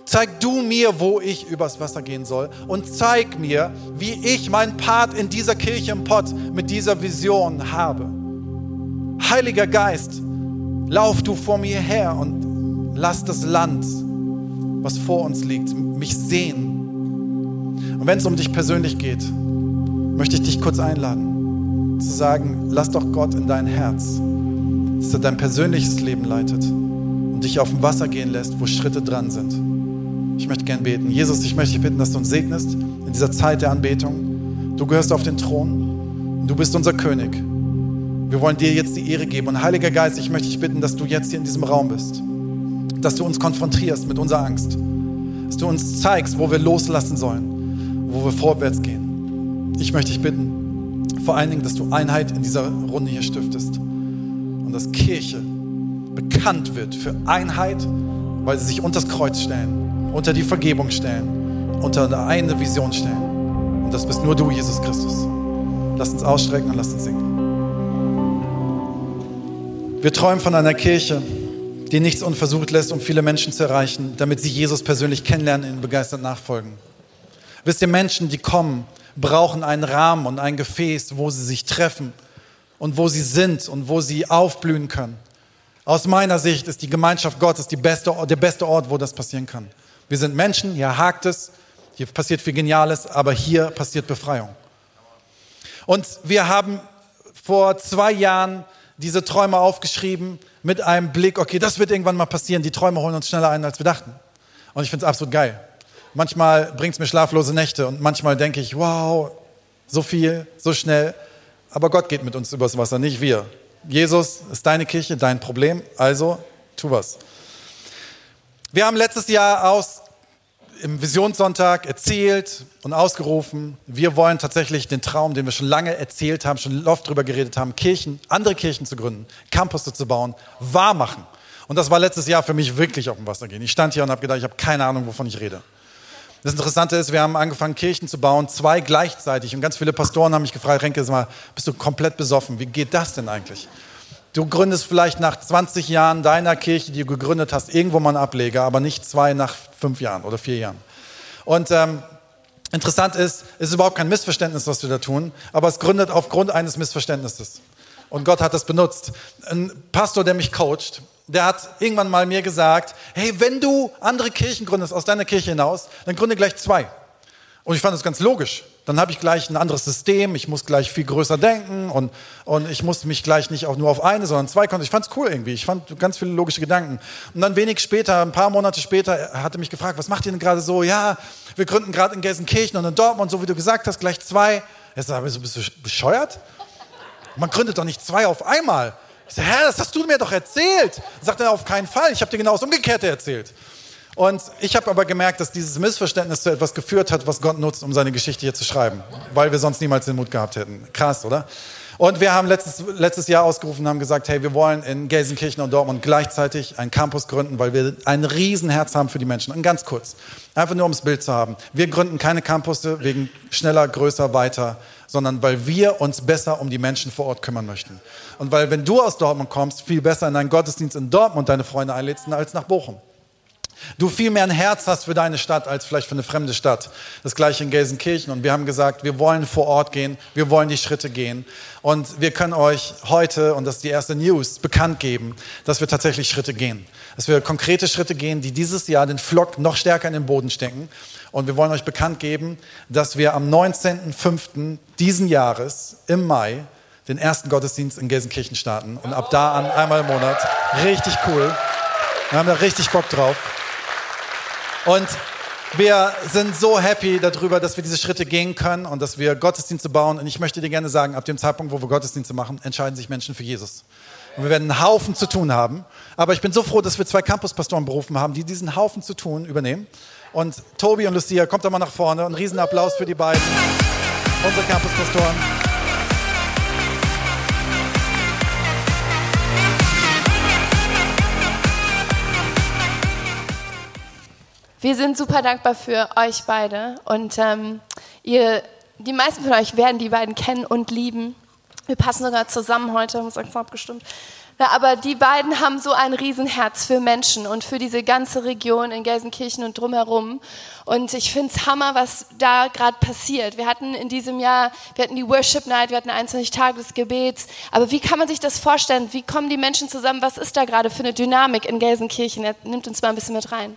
Zeig du mir, wo ich übers Wasser gehen soll und zeig mir, wie ich meinen Part in dieser Kirche im Pott mit dieser Vision habe. Heiliger Geist, lauf du vor mir her und lass das Land, was vor uns liegt, mich sehen. Und wenn es um dich persönlich geht, möchte ich dich kurz einladen, zu sagen, lass doch Gott in dein Herz, dass er dein persönliches Leben leitet und dich auf dem Wasser gehen lässt, wo Schritte dran sind. Ich möchte gern beten. Jesus, ich möchte dich bitten, dass du uns segnest in dieser Zeit der Anbetung. Du gehörst auf den Thron. Du bist unser König. Wir wollen dir jetzt die Ehre geben. Und Heiliger Geist, ich möchte dich bitten, dass du jetzt hier in diesem Raum bist. Dass du uns konfrontierst mit unserer Angst. Dass du uns zeigst, wo wir loslassen sollen. Wo wir vorwärts gehen. Ich möchte dich bitten, vor allen Dingen, dass du Einheit in dieser Runde hier stiftest. Und dass Kirche bekannt wird für Einheit, weil sie sich unter das Kreuz stellen unter die Vergebung stellen, unter eine Vision stellen. Und das bist nur du, Jesus Christus. Lass uns ausstrecken und lass uns singen. Wir träumen von einer Kirche, die nichts unversucht lässt, um viele Menschen zu erreichen, damit sie Jesus persönlich kennenlernen und begeistert nachfolgen. Wisst ihr, Menschen, die kommen, brauchen einen Rahmen und ein Gefäß, wo sie sich treffen und wo sie sind und wo sie aufblühen können. Aus meiner Sicht ist die Gemeinschaft Gottes die beste, der beste Ort, wo das passieren kann. Wir sind Menschen, hier hakt es, hier passiert viel Geniales, aber hier passiert Befreiung. Und wir haben vor zwei Jahren diese Träume aufgeschrieben mit einem Blick, okay, das wird irgendwann mal passieren, die Träume holen uns schneller ein, als wir dachten. Und ich finde es absolut geil. Manchmal bringt es mir schlaflose Nächte und manchmal denke ich, wow, so viel, so schnell. Aber Gott geht mit uns übers Wasser, nicht wir. Jesus ist deine Kirche, dein Problem, also tu was. Wir haben letztes Jahr aus im Visionssonntag erzählt und ausgerufen, wir wollen tatsächlich den Traum, den wir schon lange erzählt haben, schon oft drüber geredet haben, Kirchen, andere Kirchen zu gründen, Campus zu bauen, wahr machen. Und das war letztes Jahr für mich wirklich auf dem Wasser gehen. Ich stand hier und habe gedacht, ich habe keine Ahnung, wovon ich rede. Das Interessante ist, wir haben angefangen, Kirchen zu bauen, zwei gleichzeitig. Und ganz viele Pastoren haben mich gefragt, Renke, bist du komplett besoffen? Wie geht das denn eigentlich? Du gründest vielleicht nach 20 Jahren deiner Kirche, die du gegründet hast, irgendwo mal einen Ableger, aber nicht zwei nach fünf Jahren oder vier Jahren. Und ähm, interessant ist, es ist überhaupt kein Missverständnis, was wir da tun, aber es gründet aufgrund eines Missverständnisses. Und Gott hat das benutzt. Ein Pastor, der mich coacht, der hat irgendwann mal mir gesagt, hey, wenn du andere Kirchen gründest aus deiner Kirche hinaus, dann gründe gleich zwei. Und ich fand das ganz logisch. Dann habe ich gleich ein anderes System, ich muss gleich viel größer denken und, und ich muss mich gleich nicht auch nur auf eine, sondern zwei konten. Ich fand es cool irgendwie. Ich fand ganz viele logische Gedanken. Und dann wenig später, ein paar Monate später, hat er mich gefragt, was macht ihr denn gerade so? Ja, wir gründen gerade in Gelsenkirchen und in Dortmund, so wie du gesagt hast, gleich zwei. Jetzt sage ich, bist du bescheuert? Man gründet doch nicht zwei auf einmal. Ich sage, hä, das hast du mir doch erzählt. Sagt er, auf keinen Fall. Ich habe dir genau das Umgekehrte erzählt. Und ich habe aber gemerkt, dass dieses Missverständnis zu etwas geführt hat, was Gott nutzt, um seine Geschichte hier zu schreiben, weil wir sonst niemals den Mut gehabt hätten. Krass, oder? Und wir haben letztes, letztes Jahr ausgerufen und haben gesagt, hey, wir wollen in Gelsenkirchen und Dortmund gleichzeitig einen Campus gründen, weil wir ein Riesenherz haben für die Menschen. Und ganz kurz, einfach nur ums Bild zu haben. Wir gründen keine Campusse wegen schneller, größer, weiter, sondern weil wir uns besser um die Menschen vor Ort kümmern möchten. Und weil, wenn du aus Dortmund kommst, viel besser in einen Gottesdienst in Dortmund deine Freunde einlädst als nach Bochum. Du viel mehr ein Herz hast für deine Stadt als vielleicht für eine fremde Stadt. Das gleiche in Gelsenkirchen. Und wir haben gesagt, wir wollen vor Ort gehen, wir wollen die Schritte gehen. Und wir können euch heute, und das ist die erste News, bekannt geben, dass wir tatsächlich Schritte gehen. Dass wir konkrete Schritte gehen, die dieses Jahr den Flock noch stärker in den Boden stecken. Und wir wollen euch bekannt geben, dass wir am 19.05. diesen Jahres im Mai den ersten Gottesdienst in Gelsenkirchen starten. Und ab da an einmal im Monat. Richtig cool. Wir haben da richtig Bock drauf. Und wir sind so happy darüber, dass wir diese Schritte gehen können und dass wir Gottesdienste bauen. Und ich möchte dir gerne sagen, ab dem Zeitpunkt, wo wir Gottesdienste machen, entscheiden sich Menschen für Jesus. Und wir werden einen Haufen zu tun haben. Aber ich bin so froh, dass wir zwei Campuspastoren berufen haben, die diesen Haufen zu tun übernehmen. Und Tobi und Lucia, kommt doch mal nach vorne. Ein Riesenapplaus für die beiden, unsere Campuspastoren. Wir sind super dankbar für euch beide und ähm, ihr, die meisten von euch werden die beiden kennen und lieben. Wir passen sogar zusammen heute, haben uns extra abgestimmt. Ja, aber die beiden haben so ein Riesenherz für Menschen und für diese ganze Region in Gelsenkirchen und drumherum. Und ich finde es Hammer, was da gerade passiert. Wir hatten in diesem Jahr, wir hatten die Worship Night, wir hatten 21 Tage des Gebets. Aber wie kann man sich das vorstellen? Wie kommen die Menschen zusammen? Was ist da gerade für eine Dynamik in Gelsenkirchen? Er nimmt uns mal ein bisschen mit rein.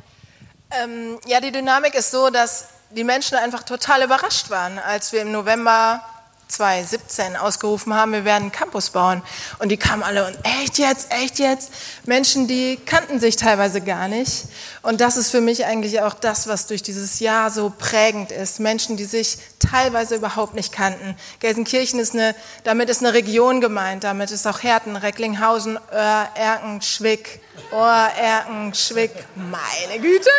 Ähm, ja, die Dynamik ist so, dass die Menschen einfach total überrascht waren, als wir im November 2017 ausgerufen haben, wir werden einen Campus bauen. Und die kamen alle und echt jetzt, echt jetzt. Menschen, die kannten sich teilweise gar nicht. Und das ist für mich eigentlich auch das, was durch dieses Jahr so prägend ist. Menschen, die sich teilweise überhaupt nicht kannten. Gelsenkirchen ist eine, damit ist eine Region gemeint. Damit ist auch Herten, Recklinghausen, Oer, Erken, Schwick. Oer, Erken, Schwick. Meine Güte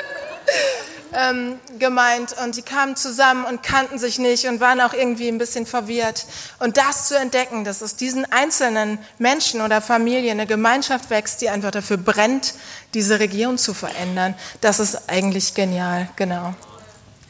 ähm, gemeint und die kamen zusammen und kannten sich nicht und waren auch irgendwie ein bisschen verwirrt. Und das zu entdecken, dass aus diesen einzelnen Menschen oder Familien eine Gemeinschaft wächst, die einfach dafür brennt, diese Region zu verändern, das ist eigentlich genial, genau.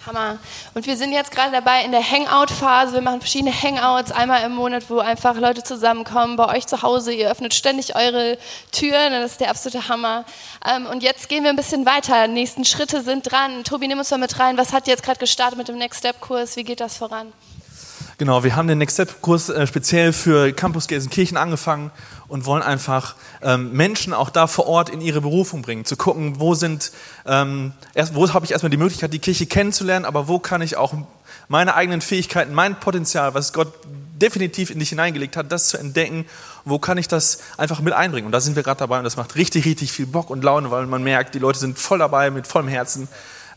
Hammer. Und wir sind jetzt gerade dabei in der Hangout-Phase. Wir machen verschiedene Hangouts einmal im Monat, wo einfach Leute zusammenkommen bei euch zu Hause. Ihr öffnet ständig eure Türen. Das ist der absolute Hammer. Ähm, und jetzt gehen wir ein bisschen weiter. Nächsten Schritte sind dran. Tobi, nimm uns mal mit rein. Was hat jetzt gerade gestartet mit dem Next Step-Kurs? Wie geht das voran? Genau, wir haben den Next Step-Kurs äh, speziell für Campus Gelsenkirchen angefangen und wollen einfach ähm, Menschen auch da vor Ort in ihre Berufung bringen, zu gucken, wo sind, ähm, erst, wo habe ich erstmal die Möglichkeit, die Kirche kennenzulernen, aber wo kann ich auch meine eigenen Fähigkeiten, mein Potenzial, was Gott definitiv in dich hineingelegt hat, das zu entdecken, wo kann ich das einfach mit einbringen. Und da sind wir gerade dabei und das macht richtig, richtig viel Bock und Laune, weil man merkt, die Leute sind voll dabei, mit vollem Herzen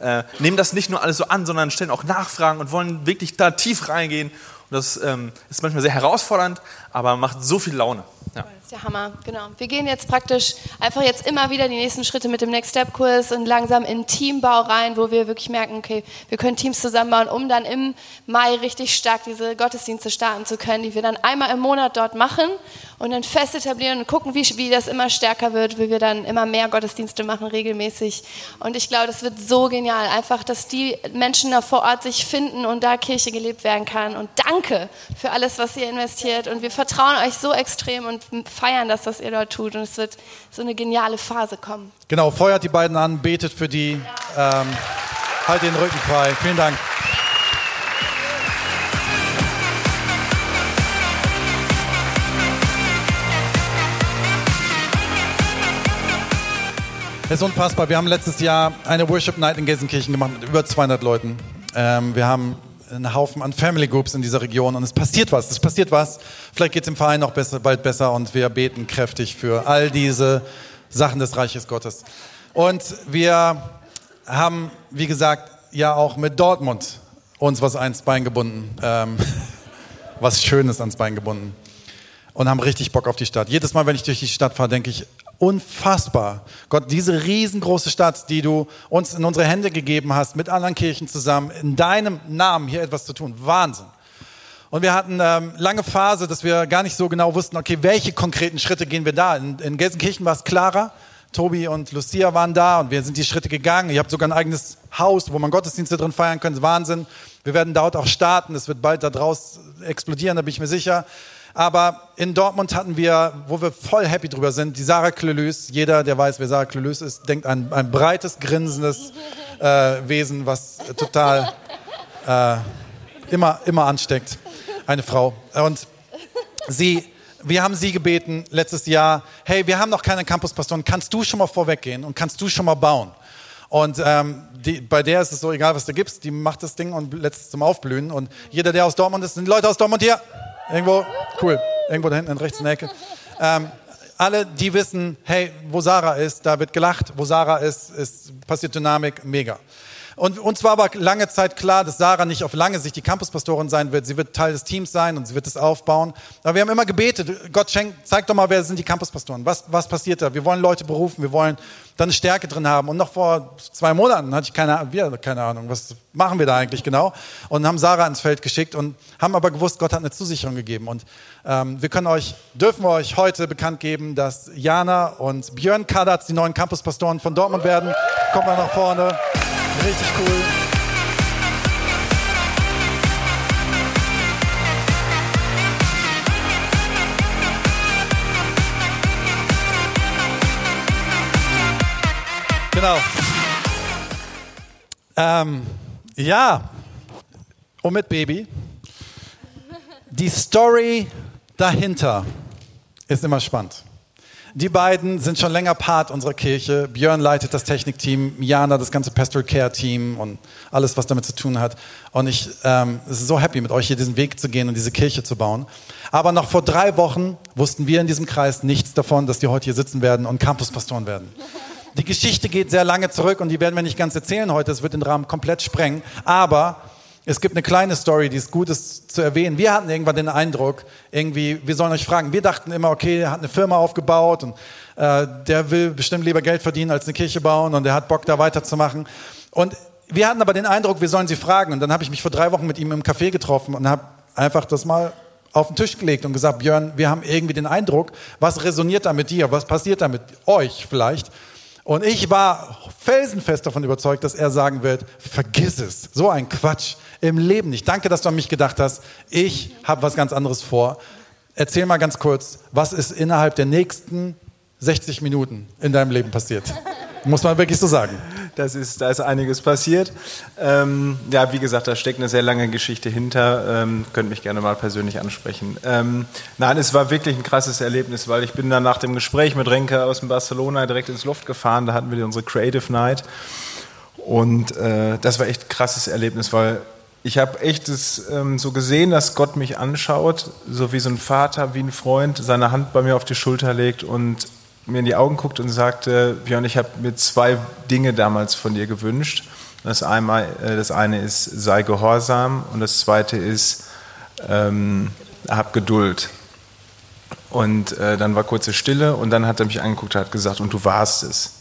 äh, nehmen das nicht nur alles so an, sondern stellen auch Nachfragen und wollen wirklich da tief reingehen. Und das ähm, ist manchmal sehr herausfordernd, aber macht so viel Laune. Ja. Das ist der Hammer, genau. Wir gehen jetzt praktisch einfach jetzt immer wieder die nächsten Schritte mit dem Next Step Kurs und langsam in Teambau rein, wo wir wirklich merken, okay, wir können Teams zusammenbauen, um dann im Mai richtig stark diese Gottesdienste starten zu können, die wir dann einmal im Monat dort machen und dann fest etablieren und gucken, wie, wie das immer stärker wird, wie wir dann immer mehr Gottesdienste machen regelmäßig. Und ich glaube, das wird so genial, einfach, dass die Menschen da vor Ort sich finden und da Kirche gelebt werden kann. Und danke für alles, was ihr investiert. Und wir vertrauen euch so extrem und feiern das, was ihr dort tut. Und es wird so eine geniale Phase kommen. Genau, feuert die beiden an, betet für die, ähm, halt den Rücken frei. Vielen Dank. Es ist unfassbar. Wir haben letztes Jahr eine Worship Night in Gelsenkirchen gemacht mit über 200 Leuten. Ähm, wir haben einen Haufen an Family Groups in dieser Region und es passiert was. Es passiert was. Vielleicht geht es im Verein noch besser, bald besser und wir beten kräftig für all diese Sachen des Reiches Gottes. Und wir haben, wie gesagt, ja auch mit Dortmund uns was ans Bein gebunden, ähm, was Schönes ans Bein gebunden und haben richtig Bock auf die Stadt. Jedes Mal, wenn ich durch die Stadt fahre, denke ich, unfassbar. Gott, diese riesengroße Stadt, die du uns in unsere Hände gegeben hast, mit anderen Kirchen zusammen, in deinem Namen hier etwas zu tun. Wahnsinn. Und wir hatten ähm, lange Phase, dass wir gar nicht so genau wussten, okay, welche konkreten Schritte gehen wir da. In, in Gelsenkirchen war es klarer. Tobi und Lucia waren da und wir sind die Schritte gegangen. Ihr habt sogar ein eigenes Haus, wo man Gottesdienste drin feiern kann. Wahnsinn. Wir werden dort auch starten. Es wird bald da draus explodieren, da bin ich mir sicher. Aber in Dortmund hatten wir, wo wir voll happy drüber sind, die Sarah Klelüs. Jeder, der weiß, wer Sarah Klelüs ist, denkt an ein breites, grinsendes äh, Wesen, was total äh, immer, immer ansteckt. Eine Frau. Und sie, wir haben sie gebeten letztes Jahr, hey, wir haben noch keine Campuspastoren, kannst du schon mal vorweggehen und kannst du schon mal bauen? Und ähm, die, bei der ist es so, egal was du gibst, die macht das Ding und lässt es zum Aufblühen. Und jeder, der aus Dortmund ist, sind Leute aus Dortmund hier. Irgendwo, cool. Irgendwo da hinten rechts in der Ecke. Ähm, alle, die wissen, hey, wo Sarah ist, da wird gelacht. Wo Sarah ist, ist passiert Dynamik, mega. Und uns war aber lange Zeit klar, dass Sarah nicht auf lange Sicht die Campuspastorin sein wird. Sie wird Teil des Teams sein und sie wird es aufbauen. Aber wir haben immer gebetet, Gott schenkt, zeig doch mal, wer sind die Campuspastoren? Was, was passiert da? Wir wollen Leute berufen, wir wollen da eine Stärke drin haben. Und noch vor zwei Monaten hatte ich keine, wir, keine Ahnung, was machen wir da eigentlich genau? Und haben Sarah ins Feld geschickt und haben aber gewusst, Gott hat eine Zusicherung gegeben. Und wir können euch, dürfen wir euch heute bekannt geben, dass Jana und Björn Kadatz die neuen Campuspastoren von Dortmund werden. Kommt mal nach vorne. Richtig cool. Genau. Ähm, ja, und mit Baby. Die Story dahinter ist immer spannend. Die beiden sind schon länger Part unserer Kirche. Björn leitet das Technikteam, Jana das ganze Pastoral Care Team und alles, was damit zu tun hat. Und ich ähm, ist so happy, mit euch hier diesen Weg zu gehen und diese Kirche zu bauen. Aber noch vor drei Wochen wussten wir in diesem Kreis nichts davon, dass die heute hier sitzen werden und Campuspastoren werden. Die Geschichte geht sehr lange zurück und die werden wir nicht ganz erzählen heute. Es wird den Rahmen komplett sprengen. Aber es gibt eine kleine Story, die es gut ist zu erwähnen. Wir hatten irgendwann den Eindruck, irgendwie, wir sollen euch fragen. Wir dachten immer, okay, er hat eine Firma aufgebaut und äh, der will bestimmt lieber Geld verdienen als eine Kirche bauen und der hat Bock, da weiterzumachen. Und wir hatten aber den Eindruck, wir sollen sie fragen. Und dann habe ich mich vor drei Wochen mit ihm im Café getroffen und habe einfach das mal auf den Tisch gelegt und gesagt, Björn, wir haben irgendwie den Eindruck, was resoniert da mit dir, was passiert da mit euch vielleicht? Und ich war felsenfest davon überzeugt, dass er sagen wird, vergiss es, so ein Quatsch im Leben nicht. Danke, dass du an mich gedacht hast. Ich habe was ganz anderes vor. Erzähl mal ganz kurz, was ist innerhalb der nächsten 60 Minuten in deinem Leben passiert? Muss man wirklich so sagen. Das ist, da ist einiges passiert. Ähm, ja, wie gesagt, da steckt eine sehr lange Geschichte hinter. Ähm, könnt mich gerne mal persönlich ansprechen. Ähm, nein, es war wirklich ein krasses Erlebnis, weil ich bin dann nach dem Gespräch mit Renke aus Barcelona direkt ins Luft gefahren. Da hatten wir unsere Creative Night. Und äh, das war echt ein krasses Erlebnis, weil ich habe echt das, ähm, so gesehen, dass Gott mich anschaut, so wie so ein Vater, wie ein Freund, seine Hand bei mir auf die Schulter legt und mir in die Augen guckt und sagte, Björn, ich habe mir zwei Dinge damals von dir gewünscht. Das, einmal, äh, das eine ist, sei gehorsam und das zweite ist, ähm, hab Geduld. Und äh, dann war kurze Stille und dann hat er mich angeguckt und hat gesagt, und du warst es.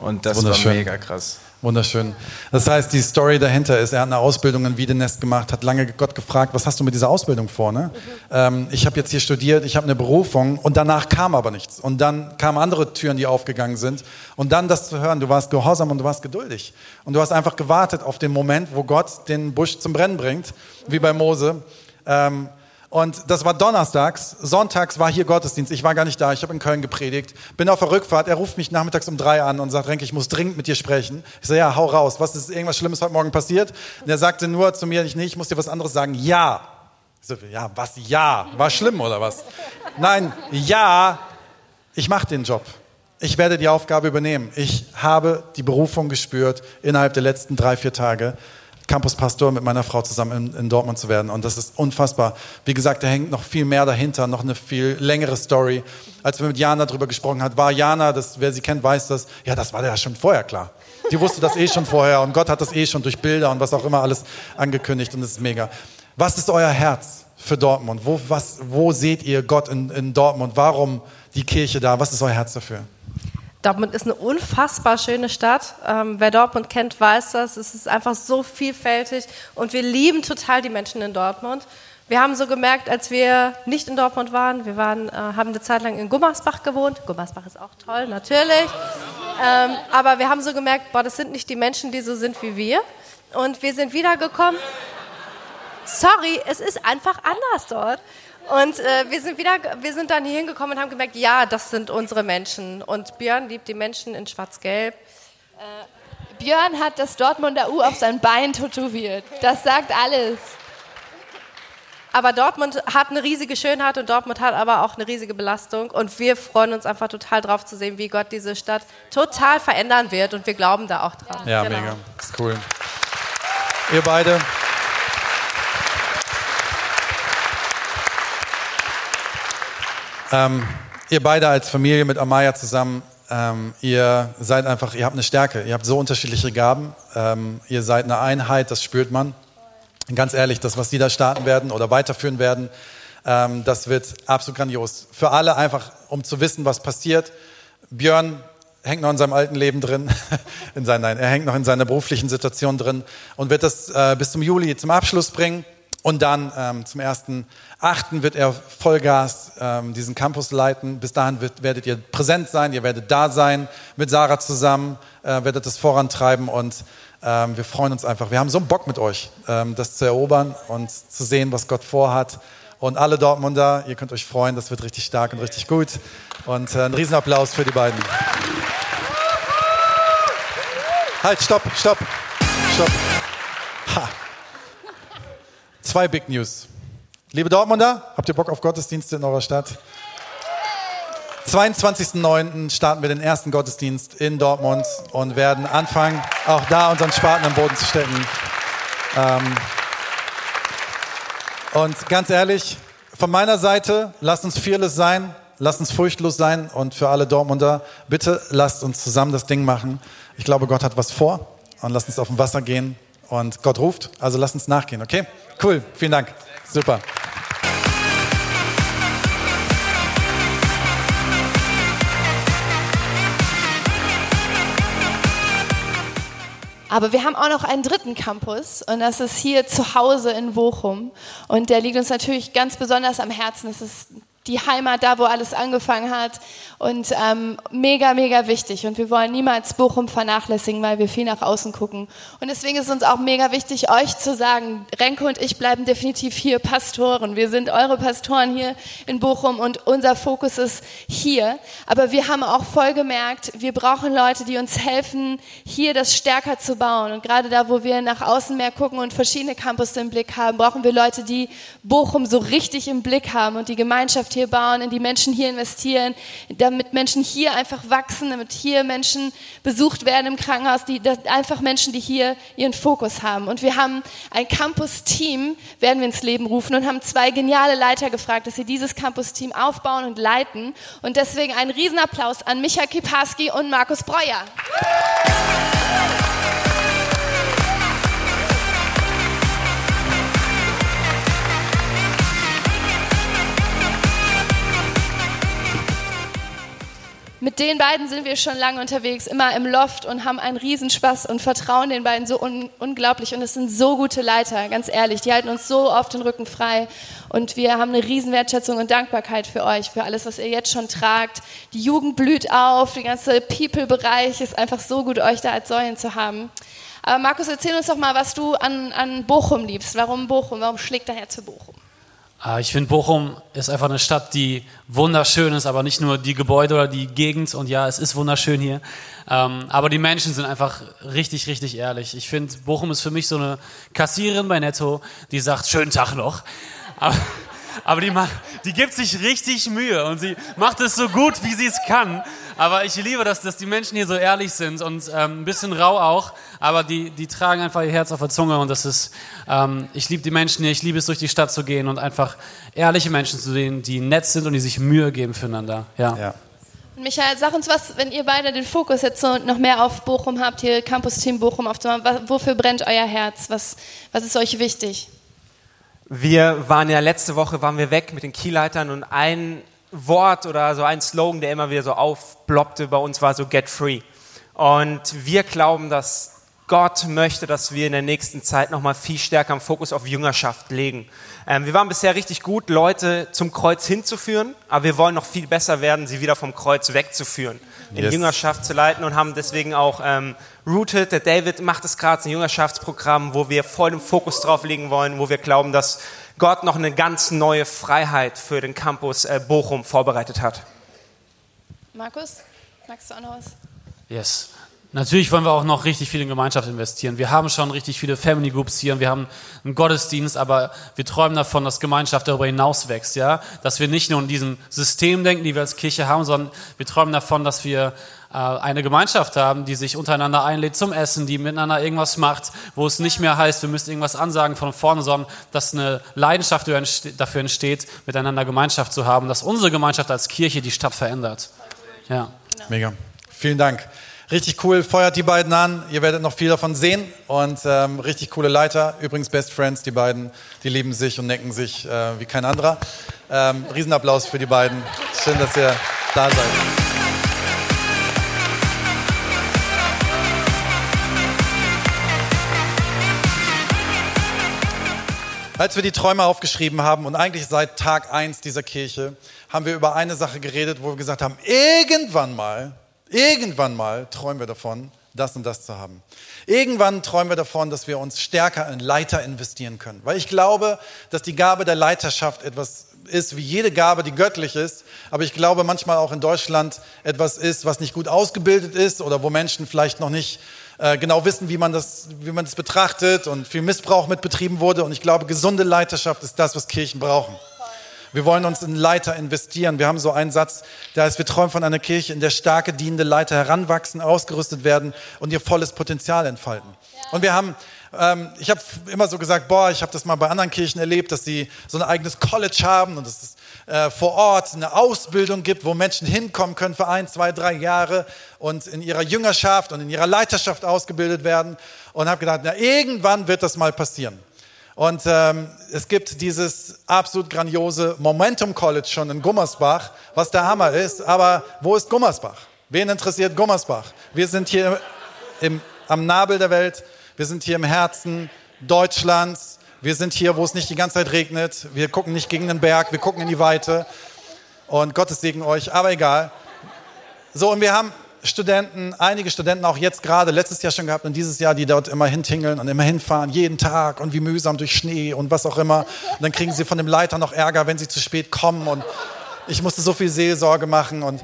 Und das war mega krass. Wunderschön. Das heißt, die Story dahinter ist, er hat eine Ausbildung in Wiedenest gemacht, hat lange Gott gefragt, was hast du mit dieser Ausbildung vor? Ne? Ähm, ich habe jetzt hier studiert, ich habe eine Berufung und danach kam aber nichts. Und dann kamen andere Türen, die aufgegangen sind. Und dann das zu hören, du warst gehorsam und du warst geduldig. Und du hast einfach gewartet auf den Moment, wo Gott den Busch zum Brennen bringt, wie bei Mose. Ähm, und das war donnerstags. Sonntags war hier Gottesdienst. Ich war gar nicht da. Ich habe in Köln gepredigt. Bin auf der Rückfahrt. Er ruft mich nachmittags um drei an und sagt, Renke, ich muss dringend mit dir sprechen. Ich sage, ja, hau raus. Was ist irgendwas Schlimmes heute Morgen passiert? Und er sagte nur zu mir, ich, nee, ich muss dir was anderes sagen. Ja. Ich so, ja, was? Ja. War schlimm oder was? Nein, ja. Ich mache den Job. Ich werde die Aufgabe übernehmen. Ich habe die Berufung gespürt innerhalb der letzten drei, vier Tage. Campuspastor mit meiner Frau zusammen in, in, Dortmund zu werden. Und das ist unfassbar. Wie gesagt, da hängt noch viel mehr dahinter, noch eine viel längere Story. Als wir mit Jana darüber gesprochen haben, war Jana, das, wer sie kennt, weiß das, ja, das war ja schon vorher klar. Die wusste das eh schon vorher und Gott hat das eh schon durch Bilder und was auch immer alles angekündigt und das ist mega. Was ist euer Herz für Dortmund? Wo, was, wo seht ihr Gott in, in Dortmund? Warum die Kirche da? Was ist euer Herz dafür? Dortmund ist eine unfassbar schöne Stadt. Ähm, wer Dortmund kennt, weiß das. Es ist einfach so vielfältig und wir lieben total die Menschen in Dortmund. Wir haben so gemerkt, als wir nicht in Dortmund waren, wir waren, äh, haben eine Zeit lang in Gummersbach gewohnt. Gummersbach ist auch toll, natürlich. Ähm, aber wir haben so gemerkt, boah, das sind nicht die Menschen, die so sind wie wir. Und wir sind wiedergekommen. Sorry, es ist einfach anders dort. Und äh, wir, sind wieder, wir sind dann hier hingekommen und haben gemerkt, ja, das sind unsere Menschen. Und Björn liebt die Menschen in Schwarz-Gelb. Äh, Björn hat das Dortmunder U auf sein Bein tätowiert. Das sagt alles. Aber Dortmund hat eine riesige Schönheit und Dortmund hat aber auch eine riesige Belastung. Und wir freuen uns einfach total drauf zu sehen, wie Gott diese Stadt total verändern wird. Und wir glauben da auch dran. Ja, genau. mega. Das ist cool. Ihr beide. Ähm, ihr beide als Familie mit Amaya zusammen, ähm, ihr seid einfach, ihr habt eine Stärke, ihr habt so unterschiedliche Gaben, ähm, ihr seid eine Einheit, das spürt man. Ganz ehrlich, das, was die da starten werden oder weiterführen werden, ähm, das wird absolut grandios. Für alle einfach, um zu wissen, was passiert. Björn hängt noch in seinem alten Leben drin, in seinen, nein, er hängt noch in seiner beruflichen Situation drin und wird das äh, bis zum Juli zum Abschluss bringen. Und dann ähm, zum 1.8. wird er Vollgas ähm, diesen Campus leiten. Bis dahin wird, werdet ihr präsent sein, ihr werdet da sein, mit Sarah zusammen, äh, werdet das vorantreiben und ähm, wir freuen uns einfach. Wir haben so einen Bock mit euch, ähm, das zu erobern und zu sehen, was Gott vorhat. Und alle Dortmunder, ihr könnt euch freuen, das wird richtig stark und richtig gut. Und äh, ein Riesenapplaus für die beiden. Halt, stopp, stopp, stopp. Ha. Zwei Big News. Liebe Dortmunder, habt ihr Bock auf Gottesdienste in eurer Stadt? 22.09. starten wir den ersten Gottesdienst in Dortmund und werden anfangen, auch da unseren Spaten am Boden zu stecken. Ähm und ganz ehrlich, von meiner Seite, lasst uns fearless sein, lasst uns furchtlos sein und für alle Dortmunder, bitte lasst uns zusammen das Ding machen. Ich glaube, Gott hat was vor und lasst uns auf dem Wasser gehen und Gott ruft, also lasst uns nachgehen, okay? Cool, vielen Dank. Super. Aber wir haben auch noch einen dritten Campus und das ist hier zu Hause in Bochum. Und der liegt uns natürlich ganz besonders am Herzen. Das ist die Heimat, da wo alles angefangen hat. Und ähm, mega, mega wichtig. Und wir wollen niemals Bochum vernachlässigen, weil wir viel nach außen gucken. Und deswegen ist uns auch mega wichtig, euch zu sagen, Renke und ich bleiben definitiv hier Pastoren. Wir sind eure Pastoren hier in Bochum und unser Fokus ist hier. Aber wir haben auch voll gemerkt, wir brauchen Leute, die uns helfen, hier das stärker zu bauen. Und gerade da, wo wir nach außen mehr gucken und verschiedene Campus im Blick haben, brauchen wir Leute, die Bochum so richtig im Blick haben und die Gemeinschaft hier bauen, in die Menschen hier investieren, damit Menschen hier einfach wachsen, damit hier Menschen besucht werden im Krankenhaus, die einfach Menschen, die hier ihren Fokus haben. Und wir haben ein Campus-Team, werden wir ins Leben rufen und haben zwei geniale Leiter gefragt, dass sie dieses Campus-Team aufbauen und leiten. Und deswegen einen Riesenapplaus an Micha Kiparski und Markus Breuer. Mit den beiden sind wir schon lange unterwegs, immer im Loft und haben einen Riesenspaß und vertrauen den beiden so un unglaublich. Und es sind so gute Leiter, ganz ehrlich. Die halten uns so oft den Rücken frei. Und wir haben eine Riesenwertschätzung und Dankbarkeit für euch, für alles, was ihr jetzt schon tragt. Die Jugend blüht auf, der ganze People-Bereich ist einfach so gut, euch da als Säulen zu haben. Aber Markus, erzähl uns doch mal, was du an, an Bochum liebst. Warum Bochum? Warum schlägt dein Herz für Bochum? Ah, ich finde, Bochum ist einfach eine Stadt, die wunderschön ist, aber nicht nur die Gebäude oder die Gegend. Und ja, es ist wunderschön hier. Ähm, aber die Menschen sind einfach richtig, richtig ehrlich. Ich finde, Bochum ist für mich so eine Kassiererin bei Netto, die sagt, schönen Tag noch. Aber, aber die, die gibt sich richtig Mühe und sie macht es so gut, wie sie es kann. Aber ich liebe das, dass die Menschen hier so ehrlich sind und ähm, ein bisschen rau auch, aber die, die tragen einfach ihr Herz auf der Zunge und das ist, ähm, ich liebe die Menschen hier, ich liebe es durch die Stadt zu gehen und einfach ehrliche Menschen zu sehen, die nett sind und die sich Mühe geben füreinander. Ja. ja. Michael, sag uns was, wenn ihr beide den Fokus jetzt so noch mehr auf Bochum habt, hier Campus Team Bochum aufzumachen, wofür brennt euer Herz? Was, was ist euch wichtig? Wir waren ja letzte Woche waren wir weg mit den Keyleitern und ein Wort oder so ein Slogan, der immer wieder so aufploppte bei uns war so Get Free. Und wir glauben, dass Gott möchte, dass wir in der nächsten Zeit nochmal viel stärker am Fokus auf Jüngerschaft legen. Ähm, wir waren bisher richtig gut, Leute zum Kreuz hinzuführen, aber wir wollen noch viel besser werden, sie wieder vom Kreuz wegzuführen, in yes. Jüngerschaft zu leiten und haben deswegen auch ähm, Rooted, der David macht es gerade, ein Jüngerschaftsprogramm, wo wir voll den Fokus drauf legen wollen, wo wir glauben, dass Gott noch eine ganz neue Freiheit für den Campus äh, Bochum vorbereitet hat. Markus, magst du auch noch was? Yes. Natürlich wollen wir auch noch richtig viel in Gemeinschaft investieren. Wir haben schon richtig viele Family Groups hier und wir haben einen Gottesdienst, aber wir träumen davon, dass Gemeinschaft darüber hinaus wächst, ja? Dass wir nicht nur in diesem System denken, die wir als Kirche haben, sondern wir träumen davon, dass wir äh, eine Gemeinschaft haben, die sich untereinander einlädt zum Essen, die miteinander irgendwas macht, wo es nicht mehr heißt, wir müssen irgendwas ansagen von vorne, sondern dass eine Leidenschaft dafür entsteht, miteinander Gemeinschaft zu haben, dass unsere Gemeinschaft als Kirche die Stadt verändert. Ja. Mega. Vielen Dank. Richtig cool, feuert die beiden an. Ihr werdet noch viel davon sehen. Und ähm, richtig coole Leiter. Übrigens Best Friends, die beiden, die lieben sich und necken sich äh, wie kein anderer. Ähm, Riesenapplaus für die beiden. Schön, dass ihr da seid. Als wir die Träume aufgeschrieben haben und eigentlich seit Tag 1 dieser Kirche, haben wir über eine Sache geredet, wo wir gesagt haben, irgendwann mal Irgendwann mal träumen wir davon, das und das zu haben. Irgendwann träumen wir davon, dass wir uns stärker in Leiter investieren können. Weil ich glaube, dass die Gabe der Leiterschaft etwas ist, wie jede Gabe, die göttlich ist. Aber ich glaube manchmal auch in Deutschland etwas ist, was nicht gut ausgebildet ist oder wo Menschen vielleicht noch nicht äh, genau wissen, wie man, das, wie man das betrachtet und viel Missbrauch mit betrieben wurde. Und ich glaube, gesunde Leiterschaft ist das, was Kirchen brauchen. Wir wollen uns in Leiter investieren. Wir haben so einen Satz, der heißt, wir träumen von einer Kirche, in der starke, dienende Leiter heranwachsen, ausgerüstet werden und ihr volles Potenzial entfalten. Und wir haben ähm, ich habe immer so gesagt, boah, ich habe das mal bei anderen Kirchen erlebt, dass sie so ein eigenes College haben und dass es äh, vor Ort eine Ausbildung gibt, wo Menschen hinkommen können für ein, zwei, drei Jahre und in ihrer Jüngerschaft und in ihrer Leiterschaft ausgebildet werden. Und habe gedacht, na, irgendwann wird das mal passieren. Und ähm, es gibt dieses absolut grandiose Momentum College schon in Gummersbach, was der Hammer ist. Aber wo ist Gummersbach? Wen interessiert Gummersbach? Wir sind hier im, am Nabel der Welt. Wir sind hier im Herzen Deutschlands. Wir sind hier, wo es nicht die ganze Zeit regnet. Wir gucken nicht gegen den Berg, wir gucken in die Weite. Und Gottes Segen euch, aber egal. So, und wir haben Studenten, einige Studenten auch jetzt gerade, letztes Jahr schon gehabt und dieses Jahr, die dort immer hintingeln und immer hinfahren, jeden Tag und wie mühsam durch Schnee und was auch immer. Und dann kriegen sie von dem Leiter noch Ärger, wenn sie zu spät kommen und ich musste so viel Seelsorge machen und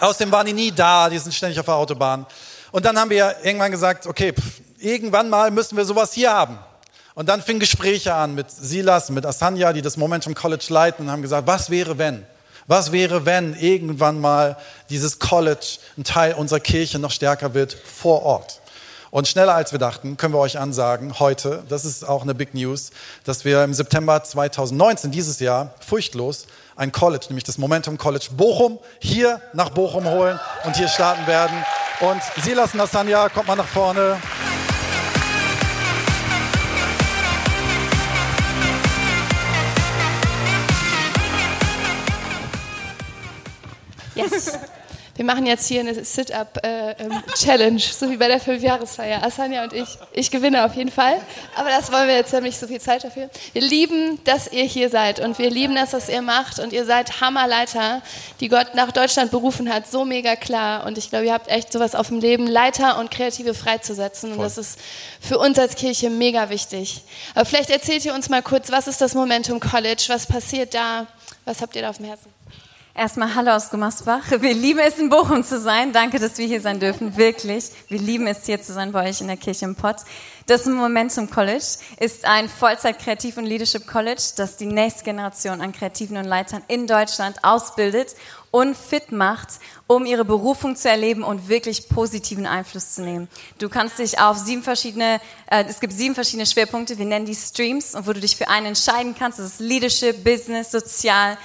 außerdem waren die nie da, die sind ständig auf der Autobahn. Und dann haben wir irgendwann gesagt, okay, pff, irgendwann mal müssen wir sowas hier haben. Und dann fingen Gespräche an mit Silas, mit Asanya, die das Momentum College leiten und haben gesagt, was wäre wenn? Was wäre, wenn irgendwann mal dieses College ein Teil unserer Kirche noch stärker wird vor Ort? Und schneller als wir dachten, können wir euch ansagen, heute, das ist auch eine Big News, dass wir im September 2019, dieses Jahr, furchtlos ein College, nämlich das Momentum College Bochum, hier nach Bochum holen und hier starten werden. Und Silas Nassanja, kommt mal nach vorne. Yes. Wir machen jetzt hier eine Sit-Up-Challenge, äh, so wie bei der Fünfjahresfeier. Asanja und ich. Ich gewinne auf jeden Fall. Aber das wollen wir jetzt, nicht so viel Zeit dafür. Wir lieben, dass ihr hier seid und wir lieben das, was ihr macht. Und ihr seid Hammerleiter, die Gott nach Deutschland berufen hat. So mega klar. Und ich glaube, ihr habt echt sowas auf dem Leben, Leiter und Kreative freizusetzen. Und das ist für uns als Kirche mega wichtig. Aber vielleicht erzählt ihr uns mal kurz, was ist das Momentum College? Was passiert da? Was habt ihr da auf dem Herzen? Erstmal Hallo aus Gummersbach. Wir lieben es, in Bochum zu sein. Danke, dass wir hier sein dürfen. Wirklich. Wir lieben es, hier zu sein bei euch in der Kirche im Pott. Das Momentum College ist ein Vollzeit-Kreativ- und Leadership College, das die nächste Generation an Kreativen und Leitern in Deutschland ausbildet und fit macht, um ihre Berufung zu erleben und wirklich positiven Einfluss zu nehmen. Du kannst dich auf sieben verschiedene, äh, es gibt sieben verschiedene Schwerpunkte, wir nennen die Streams, und wo du dich für einen entscheiden kannst. Das ist Leadership, Business, Sozial,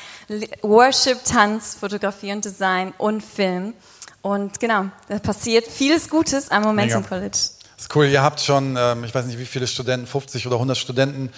Worship, Tanz, Fotografie und Design und Film. Und genau, da passiert vieles Gutes am Momentum. College. Das ist cool, ihr habt schon, ähm, ich weiß nicht wie viele Studenten, 50 oder 100 Studenten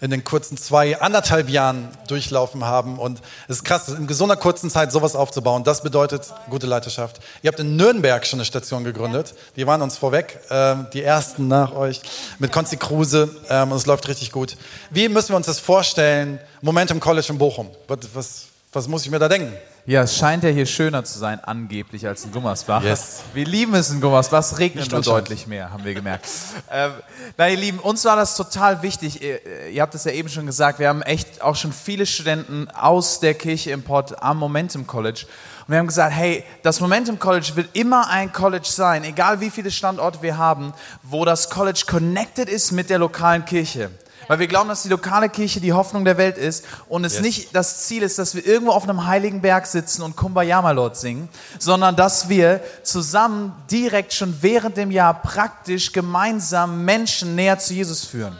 in den kurzen zwei, anderthalb Jahren durchlaufen haben. Und es ist krass, in so einer kurzen Zeit sowas aufzubauen, das bedeutet gute Leiterschaft. Ihr habt in Nürnberg schon eine Station gegründet. Die waren uns vorweg, ähm, die ersten nach euch, mit Konzi Kruse. Ähm, und es läuft richtig gut. Wie müssen wir uns das vorstellen? Momentum College in Bochum. Was, Was muss ich mir da denken? Ja, es scheint ja hier schöner zu sein, angeblich, als in Gummersbach. Yes. Wir lieben es in Gummersbach, es regnet nur deutlich mehr, haben wir gemerkt. ähm, nein, ihr Lieben, uns war das total wichtig. Ihr, ihr habt es ja eben schon gesagt, wir haben echt auch schon viele Studenten aus der Kirche im Pott am Momentum College. Und wir haben gesagt, hey, das Momentum College wird immer ein College sein, egal wie viele Standorte wir haben, wo das College connected ist mit der lokalen Kirche. Weil wir glauben, dass die lokale Kirche die Hoffnung der Welt ist und es nicht das Ziel ist, dass wir irgendwo auf einem heiligen Berg sitzen und Kumbaya Lord singen, sondern dass wir zusammen direkt schon während dem Jahr praktisch gemeinsam Menschen näher zu Jesus führen.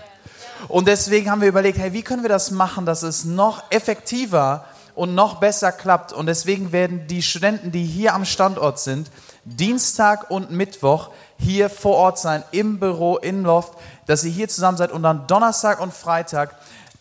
Und deswegen haben wir überlegt, hey, wie können wir das machen, dass es noch effektiver und noch besser klappt. Und deswegen werden die Studenten, die hier am Standort sind, Dienstag und Mittwoch hier vor Ort sein, im Büro, in Loft, dass ihr hier zusammen seid und dann Donnerstag und Freitag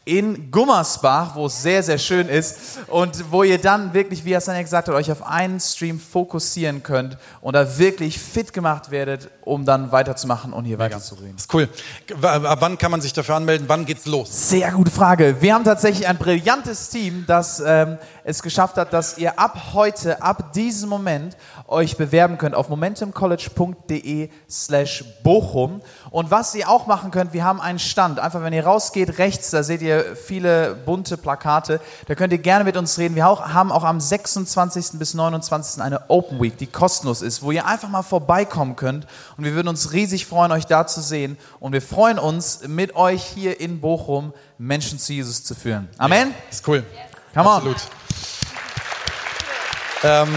in Gummersbach, wo es sehr, sehr schön ist und wo ihr dann wirklich, wie Hassan ja gesagt hat, euch auf einen Stream fokussieren könnt und da wirklich fit gemacht werdet, um dann weiterzumachen und hier weiterzureden. Das ist cool. Wann kann man sich dafür anmelden? Wann geht's los? Sehr gute Frage. Wir haben tatsächlich ein brillantes Team, das ähm, es geschafft hat, dass ihr ab heute, ab diesem Moment euch bewerben könnt auf momentumcollege.de slash Bochum. Und was ihr auch machen könnt, wir haben einen Stand. Einfach, wenn ihr rausgeht, rechts, da seht ihr viele bunte Plakate. Da könnt ihr gerne mit uns reden. Wir auch, haben auch am 26. bis 29. eine Open Week, die kostenlos ist, wo ihr einfach mal vorbeikommen könnt. Und wir würden uns riesig freuen, euch da zu sehen. Und wir freuen uns, mit euch hier in Bochum Menschen zu Jesus zu führen. Amen. Ist cool. Come on. Absolut. Ähm,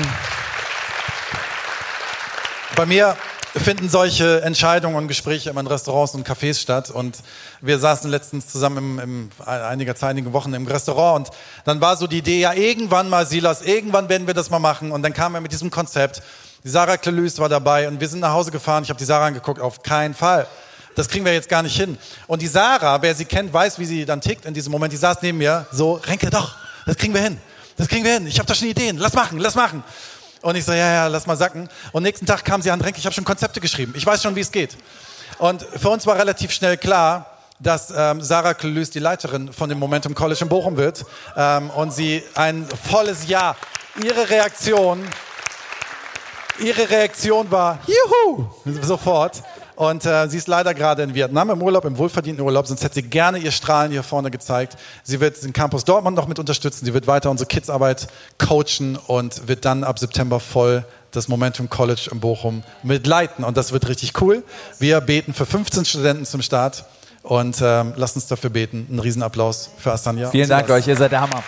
bei mir finden solche Entscheidungen und Gespräche immer in Restaurants und Cafés statt. Und wir saßen letztens zusammen im, im einiger Zeit, einige Wochen im Restaurant. Und dann war so die Idee, ja, irgendwann mal, Silas, irgendwann werden wir das mal machen. Und dann kam er mit diesem Konzept. Die Sarah Clelus war dabei und wir sind nach Hause gefahren. Ich habe die Sarah angeguckt, auf keinen Fall. Das kriegen wir jetzt gar nicht hin. Und die Sarah, wer sie kennt, weiß, wie sie dann tickt in diesem Moment. Die saß neben mir, so, Renke, doch, das kriegen wir hin. Das kriegen wir hin. Ich habe da schon Ideen. Lass machen, lass machen. Und ich so, ja, ja, lass mal sacken. Und nächsten Tag kam sie an, Renke, ich habe schon Konzepte geschrieben. Ich weiß schon, wie es geht. Und für uns war relativ schnell klar, dass ähm, Sarah Klüß die Leiterin von dem Momentum College in Bochum wird. Ähm, und sie ein volles Ja. Ihre Reaktion, ihre Reaktion war, juhu, sofort. Und äh, sie ist leider gerade in Vietnam im Urlaub, im wohlverdienten Urlaub, sonst hätte sie gerne ihr Strahlen hier vorne gezeigt. Sie wird den Campus Dortmund noch mit unterstützen, sie wird weiter unsere Kidsarbeit coachen und wird dann ab September voll das Momentum College in Bochum mitleiten. Und das wird richtig cool. Wir beten für 15 Studenten zum Start und ähm, lasst uns dafür beten. Ein Riesenapplaus für Asanja. Vielen Dank euch, ihr seid der Hammer.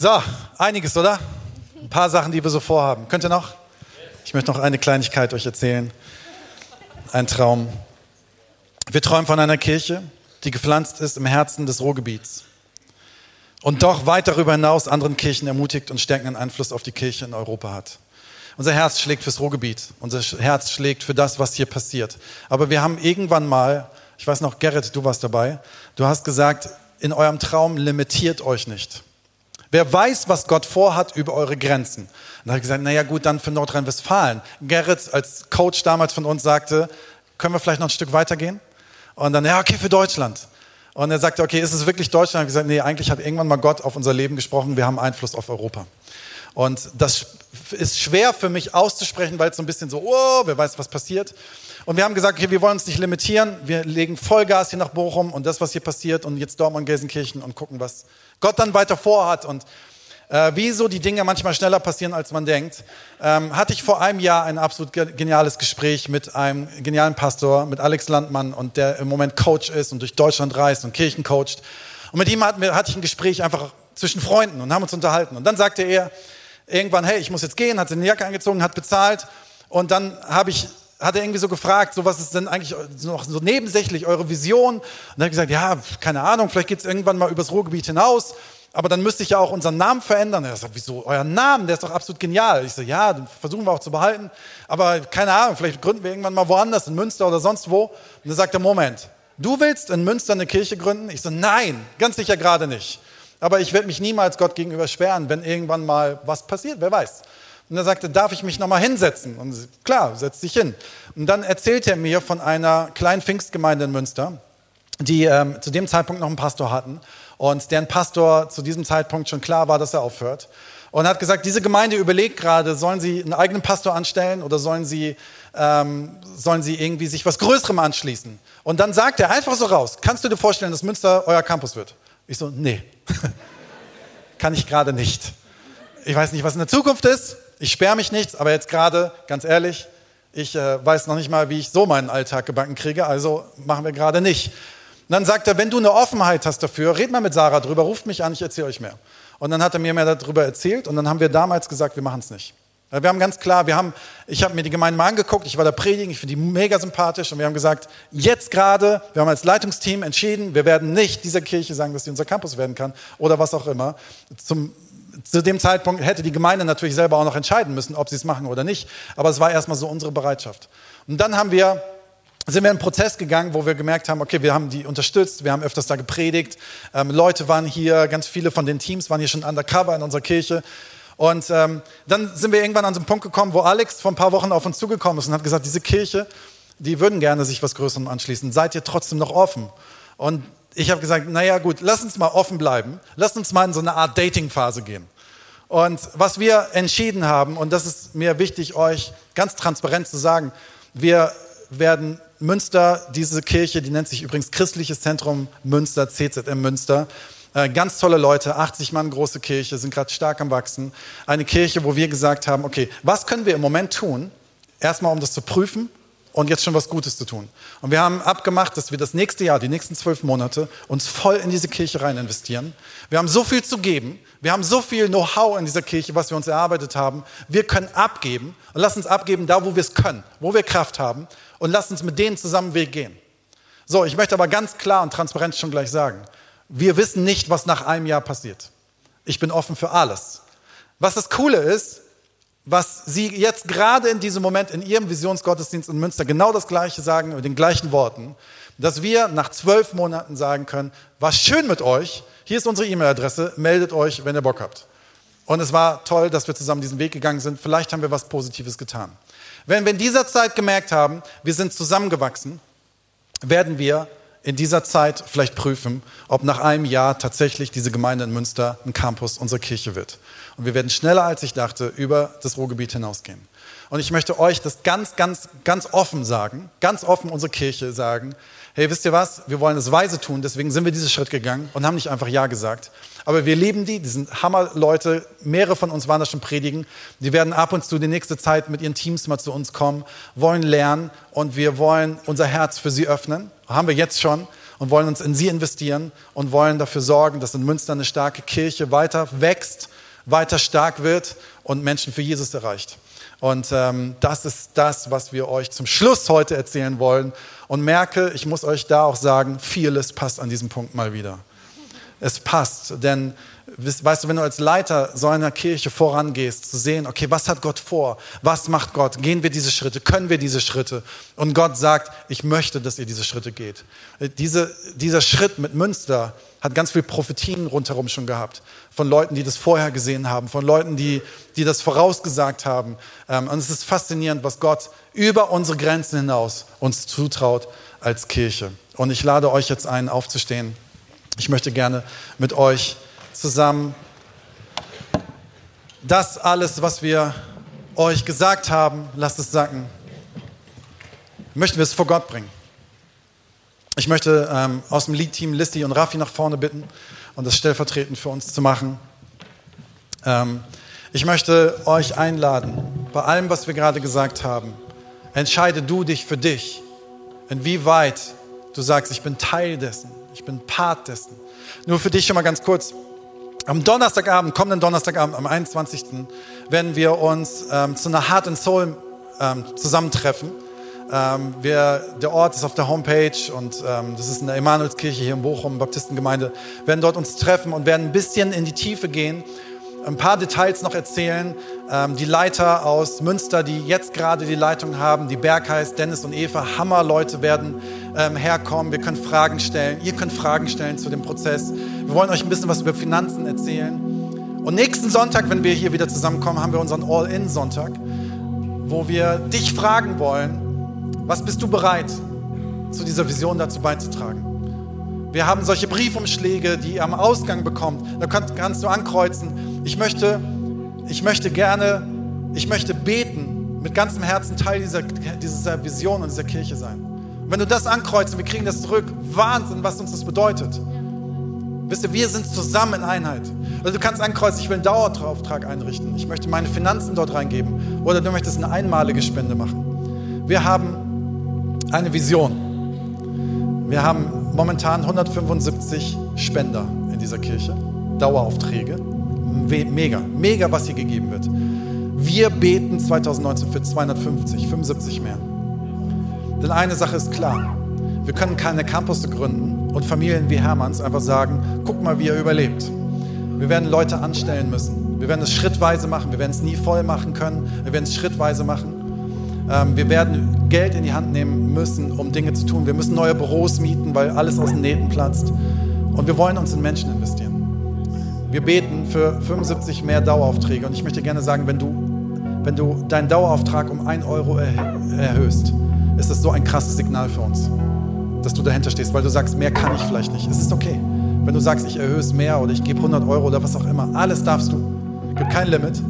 So, einiges, oder? Ein paar Sachen, die wir so vorhaben. Könnt ihr noch? Ich möchte noch eine Kleinigkeit euch erzählen. Ein Traum. Wir träumen von einer Kirche, die gepflanzt ist im Herzen des Ruhrgebiets und doch weit darüber hinaus anderen Kirchen ermutigt und stärkenden Einfluss auf die Kirche in Europa hat. Unser Herz schlägt fürs Ruhrgebiet. Unser Herz schlägt für das, was hier passiert. Aber wir haben irgendwann mal, ich weiß noch, Gerrit, du warst dabei, du hast gesagt, in eurem Traum limitiert euch nicht. Wer weiß, was Gott vorhat über eure Grenzen? Und da habe ich gesagt, naja gut, dann für Nordrhein-Westfalen. Gerrit als Coach damals von uns sagte, können wir vielleicht noch ein Stück weitergehen? Und dann, ja, okay, für Deutschland. Und er sagte, okay, ist es wirklich Deutschland? Ich habe gesagt, nee, eigentlich hat irgendwann mal Gott auf unser Leben gesprochen, wir haben Einfluss auf Europa. Und das ist schwer für mich auszusprechen, weil es so ein bisschen so, oh, wer weiß, was passiert. Und wir haben gesagt, okay, wir wollen uns nicht limitieren, wir legen Vollgas hier nach Bochum und das, was hier passiert und jetzt Dortmund, Gelsenkirchen und gucken, was Gott dann weiter vorhat. Und äh, wieso die Dinge manchmal schneller passieren, als man denkt, ähm, hatte ich vor einem Jahr ein absolut ge- geniales Gespräch mit einem genialen Pastor, mit Alex Landmann und der im Moment Coach ist und durch Deutschland reist und Kirchen coacht. Und mit ihm hatten wir, hatte ich ein Gespräch einfach zwischen Freunden und haben uns unterhalten. Und dann sagte er irgendwann, hey, ich muss jetzt gehen, hat seine Jacke angezogen, hat bezahlt. Und dann habe ich hat er irgendwie so gefragt, so was ist denn eigentlich noch so nebensächlich eure Vision? Und dann hat er gesagt, ja, keine Ahnung, vielleicht geht es irgendwann mal übers Ruhrgebiet hinaus, aber dann müsste ich ja auch unseren Namen verändern. Er sagt, wieso, euer Namen, der ist doch absolut genial. Ich so, ja, den versuchen wir auch zu behalten, aber keine Ahnung, vielleicht gründen wir irgendwann mal woanders, in Münster oder sonst wo. Und dann sagt er, Moment, du willst in Münster eine Kirche gründen? Ich so, nein, ganz sicher gerade nicht. Aber ich werde mich niemals Gott gegenüber sperren, wenn irgendwann mal was passiert, wer weiß. Und er sagte, darf ich mich nochmal hinsetzen? Und sie, klar, setz dich hin. Und dann erzählte er mir von einer kleinen Pfingstgemeinde in Münster, die ähm, zu dem Zeitpunkt noch einen Pastor hatten und deren Pastor zu diesem Zeitpunkt schon klar war, dass er aufhört. Und hat gesagt, diese Gemeinde überlegt gerade, sollen sie einen eigenen Pastor anstellen oder sollen sie, ähm, sollen sie irgendwie sich was Größerem anschließen? Und dann sagt er einfach so raus, kannst du dir vorstellen, dass Münster euer Campus wird? Ich so, nee, kann ich gerade nicht. Ich weiß nicht, was in der Zukunft ist. Ich sperre mich nichts, aber jetzt gerade, ganz ehrlich, ich äh, weiß noch nicht mal, wie ich so meinen Alltag gebacken kriege, also machen wir gerade nicht. Und dann sagt er, wenn du eine Offenheit hast dafür, red mal mit Sarah drüber, ruft mich an, ich erzähle euch mehr. Und dann hat er mir mehr darüber erzählt und dann haben wir damals gesagt, wir machen es nicht. Wir haben ganz klar, wir haben, ich habe mir die Gemeinde mal angeguckt, ich war da predigen, ich finde die mega sympathisch und wir haben gesagt, jetzt gerade, wir haben als Leitungsteam entschieden, wir werden nicht dieser Kirche sagen, dass sie unser Campus werden kann oder was auch immer. Zum, zu dem Zeitpunkt hätte die Gemeinde natürlich selber auch noch entscheiden müssen, ob sie es machen oder nicht, aber es war erstmal so unsere Bereitschaft. Und dann haben wir sind wir in einen Prozess gegangen, wo wir gemerkt haben, okay, wir haben die unterstützt, wir haben öfters da gepredigt, ähm, Leute waren hier, ganz viele von den Teams waren hier schon undercover in unserer Kirche. Und ähm, dann sind wir irgendwann an so einen Punkt gekommen, wo Alex vor ein paar Wochen auf uns zugekommen ist und hat gesagt, diese Kirche, die würden gerne sich was Größerem anschließen. Seid ihr trotzdem noch offen? Und ich habe gesagt, naja gut, lass uns mal offen bleiben. Lass uns mal in so eine Art Dating-Phase gehen. Und was wir entschieden haben, und das ist mir wichtig, euch ganz transparent zu sagen, wir werden Münster, diese Kirche, die nennt sich übrigens Christliches Zentrum Münster, CZM Münster. Äh, ganz tolle Leute, 80 Mann große Kirche, sind gerade stark am Wachsen. Eine Kirche, wo wir gesagt haben, okay, was können wir im Moment tun? Erstmal, um das zu prüfen und jetzt schon was Gutes zu tun. Und wir haben abgemacht, dass wir das nächste Jahr, die nächsten zwölf Monate, uns voll in diese Kirche rein investieren. Wir haben so viel zu geben. Wir haben so viel Know-how in dieser Kirche, was wir uns erarbeitet haben. Wir können abgeben und lass uns abgeben da, wo wir es können, wo wir Kraft haben und lasst uns mit denen zusammen Weg gehen. So, ich möchte aber ganz klar und transparent schon gleich sagen, wir wissen nicht, was nach einem Jahr passiert. Ich bin offen für alles. Was das Coole ist, was Sie jetzt gerade in diesem Moment in Ihrem Visionsgottesdienst in Münster genau das Gleiche sagen, mit den gleichen Worten, dass wir nach zwölf Monaten sagen können, war schön mit euch, hier ist unsere E-Mail-Adresse, meldet euch, wenn ihr Bock habt. Und es war toll, dass wir zusammen diesen Weg gegangen sind. Vielleicht haben wir was Positives getan. Wenn wir in dieser Zeit gemerkt haben, wir sind zusammengewachsen, werden wir in dieser Zeit vielleicht prüfen, ob nach einem Jahr tatsächlich diese Gemeinde in Münster ein Campus unserer Kirche wird. Und wir werden schneller, als ich dachte, über das Ruhrgebiet hinausgehen. Und ich möchte euch das ganz, ganz, ganz offen sagen, ganz offen unsere Kirche sagen, hey, wisst ihr was, wir wollen es weise tun, deswegen sind wir diesen Schritt gegangen und haben nicht einfach Ja gesagt. Aber wir lieben die, die sind Hammerleute, mehrere von uns waren da schon predigen, die werden ab und zu die nächste Zeit mit ihren Teams mal zu uns kommen, wollen lernen und wir wollen unser Herz für sie öffnen, haben wir jetzt schon und wollen uns in sie investieren und wollen dafür sorgen, dass in Münster eine starke Kirche weiter wächst, weiter stark wird und Menschen für Jesus erreicht. Und ähm, das ist das, was wir euch zum Schluss heute erzählen wollen. Und merke, ich muss euch da auch sagen, vieles passt an diesem Punkt mal wieder. Es passt, denn weißt du, wenn du als Leiter so einer Kirche vorangehst, zu sehen, okay, was hat Gott vor? Was macht Gott? Gehen wir diese Schritte? Können wir diese Schritte? Und Gott sagt, ich möchte, dass ihr diese Schritte geht. Diese, dieser Schritt mit Münster hat ganz viel Prophetien rundherum schon gehabt. Von Leuten, die das vorher gesehen haben, von Leuten, die, die das vorausgesagt haben. Ähm, und es ist faszinierend, was Gott über unsere Grenzen hinaus uns zutraut als Kirche. Und ich lade euch jetzt ein, aufzustehen. Ich möchte gerne mit euch zusammen das alles, was wir euch gesagt haben, lasst es sacken, möchten wir es vor Gott bringen. Ich möchte ähm, aus dem Lead-Team Listi und Rafi nach vorne bitten und das stellvertretend für uns zu machen. Ähm, ich möchte euch einladen, bei allem, was wir gerade gesagt haben, entscheide du dich für dich, inwieweit du sagst, ich bin Teil dessen, ich bin Part dessen. Nur für dich schon mal ganz kurz. Am Donnerstagabend, kommenden Donnerstagabend, am 21. werden wir uns ähm, zu einer Heart and Soul ähm, zusammentreffen. Ähm, wir, der Ort ist auf der Homepage und ähm, das ist in der Emanuelskirche hier in Bochum, Baptistengemeinde. Wir werden dort uns treffen und werden ein bisschen in die Tiefe gehen, ein paar Details noch erzählen. Ähm, die Leiter aus Münster, die jetzt gerade die Leitung haben, die Bergheis, Dennis und Eva, Hammerleute werden ähm, herkommen. Wir können Fragen stellen. Ihr könnt Fragen stellen zu dem Prozess. Wir wollen euch ein bisschen was über Finanzen erzählen. Und nächsten Sonntag, wenn wir hier wieder zusammenkommen, haben wir unseren All-In-Sonntag, wo wir dich fragen wollen, was bist du bereit, zu dieser Vision dazu beizutragen? Wir haben solche Briefumschläge, die ihr am Ausgang bekommt. Da kannst du ankreuzen. Ich möchte, ich möchte gerne, ich möchte beten, mit ganzem Herzen Teil dieser, dieser Vision und dieser Kirche sein. Und wenn du das ankreuzt und wir kriegen das zurück, Wahnsinn, was uns das bedeutet. Wisst ihr, wir sind zusammen in Einheit. Oder du kannst ankreuzen, ich will einen Dauerauftrag einrichten. Ich möchte meine Finanzen dort reingeben. Oder du möchtest eine einmalige Spende machen. Wir haben eine Vision. Wir haben momentan 175 Spender in dieser Kirche. Daueraufträge. Mega, mega, was hier gegeben wird. Wir beten 2019 für 250, 75 mehr. Denn eine Sache ist klar. Wir können keine Campus gründen und Familien wie Hermanns einfach sagen, guck mal, wie er überlebt. Wir werden Leute anstellen müssen. Wir werden es schrittweise machen. Wir werden es nie voll machen können. Wir werden es schrittweise machen. Ähm, wir werden Geld in die Hand nehmen müssen, um Dinge zu tun. Wir müssen neue Büros mieten, weil alles aus den Nähten platzt. Und wir wollen uns in Menschen investieren. Wir beten für 75 mehr Daueraufträge. Und ich möchte gerne sagen, wenn du, wenn du deinen Dauerauftrag um 1 Euro erhöhst, ist das so ein krasses Signal für uns, dass du dahinter stehst, weil du sagst, mehr kann ich vielleicht nicht. Es ist okay. Wenn du sagst, ich erhöhe es mehr oder ich gebe 100 Euro oder was auch immer, alles darfst du. Es gibt kein Limit.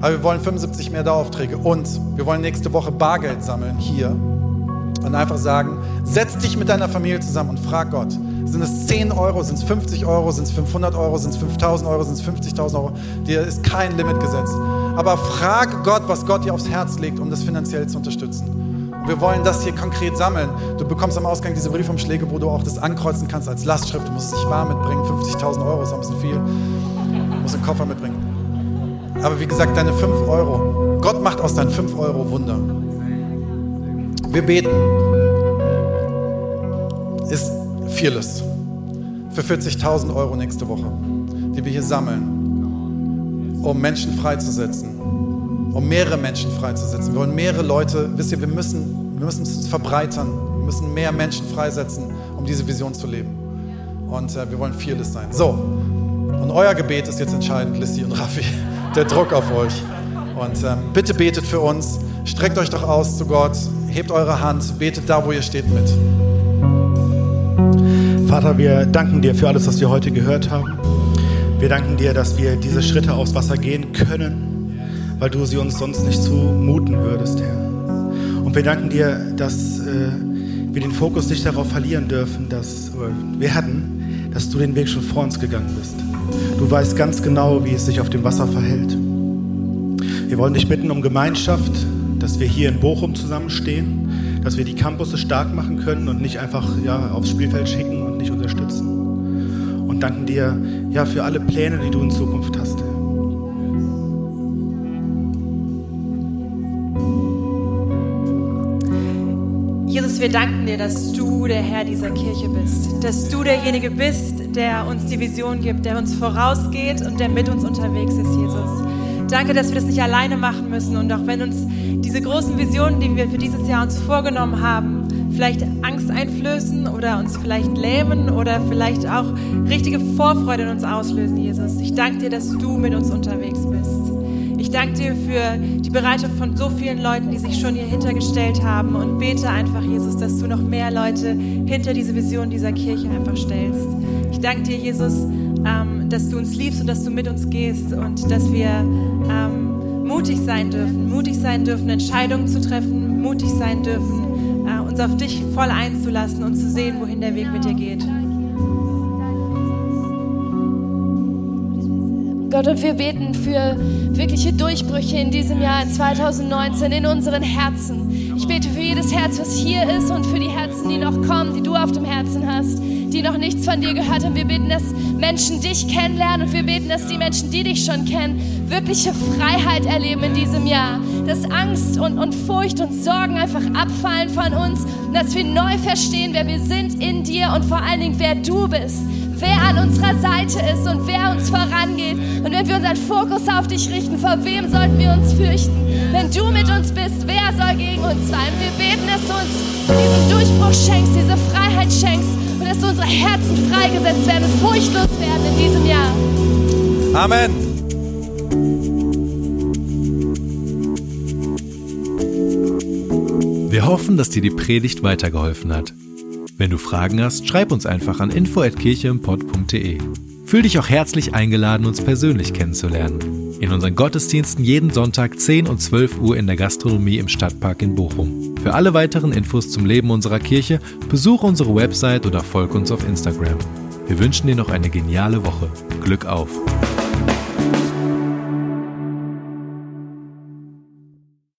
Aber wir wollen 75 mehr Daueraufträge und wir wollen nächste Woche Bargeld sammeln hier und einfach sagen, setz dich mit deiner Familie zusammen und frag Gott, sind es 10 Euro, sind es 50 Euro, sind es 500 Euro, sind es 5000 Euro, sind es 50.000 Euro? Dir ist kein Limit gesetzt. Aber frag Gott, was Gott dir aufs Herz legt, um das finanziell zu unterstützen. Wir wollen das hier konkret sammeln. Du bekommst am Ausgang diese Briefumschläge, wo du auch das ankreuzen kannst als Lastschrift. Du musst es nicht bar mitbringen. 50.000 Euro ist ein bisschen viel. Du musst einen Koffer mitbringen. Aber wie gesagt, deine 5 Euro. Gott macht aus deinen 5 Euro Wunder. Wir beten. Ist Fearless. Für 40.000 Euro nächste Woche, die wir hier sammeln, um Menschen freizusetzen um mehrere Menschen freizusetzen. Wir wollen mehrere Leute, wisst ihr, wir müssen, wir müssen uns verbreitern, wir müssen mehr Menschen freisetzen, um diese Vision zu leben. Und äh, wir wollen fearless sein. So, und euer Gebet ist jetzt entscheidend, Lissy und Raffi, der Druck auf euch. Und ähm, bitte betet für uns, streckt euch doch aus zu Gott, hebt eure Hand, betet da, wo ihr steht mit. Vater, wir danken dir für alles, was wir heute gehört haben. Wir danken dir, dass wir diese Schritte aufs Wasser gehen können weil du sie uns sonst nicht zumuten würdest, Herr. Und wir danken dir, dass äh, wir den Fokus nicht darauf verlieren dürfen, dass wir hatten, dass du den Weg schon vor uns gegangen bist. Du weißt ganz genau, wie es sich auf dem Wasser verhält. Wir wollen dich bitten um Gemeinschaft, dass wir hier in Bochum zusammenstehen, dass wir die Campusse stark machen können und nicht einfach ja, aufs Spielfeld schicken und nicht unterstützen. Und danken dir ja, für alle Pläne, die du in Zukunft hast. wir danken dir, dass du der Herr dieser Kirche bist, dass du derjenige bist, der uns die Vision gibt, der uns vorausgeht und der mit uns unterwegs ist, Jesus. Danke, dass wir das nicht alleine machen müssen und auch wenn uns diese großen Visionen, die wir für dieses Jahr uns vorgenommen haben, vielleicht Angst einflößen oder uns vielleicht lähmen oder vielleicht auch richtige Vorfreude in uns auslösen, Jesus. Ich danke dir, dass du mit uns unterwegs bist. Ich danke dir für die Bereitschaft von so vielen Leuten, die sich schon hier hintergestellt haben und bete einfach, Jesus, dass du noch mehr Leute hinter diese Vision dieser Kirche einfach stellst. Ich danke dir, Jesus, ähm, dass du uns liebst und dass du mit uns gehst und dass wir ähm, mutig sein dürfen, mutig sein dürfen, Entscheidungen zu treffen, mutig sein dürfen, uns auf dich voll einzulassen und zu sehen, wohin der Weg mit dir geht. Gott, und wir beten für wirkliche Durchbrüche in diesem Jahr, in 2019, in unseren Herzen. Ich bete für jedes Herz, was hier ist und für die Herzen, die noch kommen, die du auf dem Herzen hast, die noch nichts von dir gehört haben. Wir beten, dass Menschen dich kennenlernen und wir beten, dass die Menschen, die dich schon kennen, wirkliche Freiheit erleben in diesem Jahr. Dass Angst und, und Furcht und Sorgen einfach abfallen von uns und dass wir neu verstehen, wer wir sind in dir und vor allen Dingen, wer du bist wer an unserer Seite ist und wer uns vorangeht. Und wenn wir unseren Fokus auf dich richten, vor wem sollten wir uns fürchten? Wenn du mit uns bist, wer soll gegen uns sein? Wir beten, dass du uns diesen Durchbruch schenkst, diese Freiheit schenkst und dass unsere Herzen freigesetzt werden furchtlos werden in diesem Jahr. Amen. Hoffen, dass dir die Predigt weitergeholfen hat. Wenn du Fragen hast, schreib uns einfach an info@kircheimpott.de. Fühl dich auch herzlich eingeladen, uns persönlich kennenzulernen. In unseren Gottesdiensten jeden Sonntag 10 und 12 Uhr in der Gastronomie im Stadtpark in Bochum. Für alle weiteren Infos zum Leben unserer Kirche besuche unsere Website oder folge uns auf Instagram. Wir wünschen dir noch eine geniale Woche. Glück auf!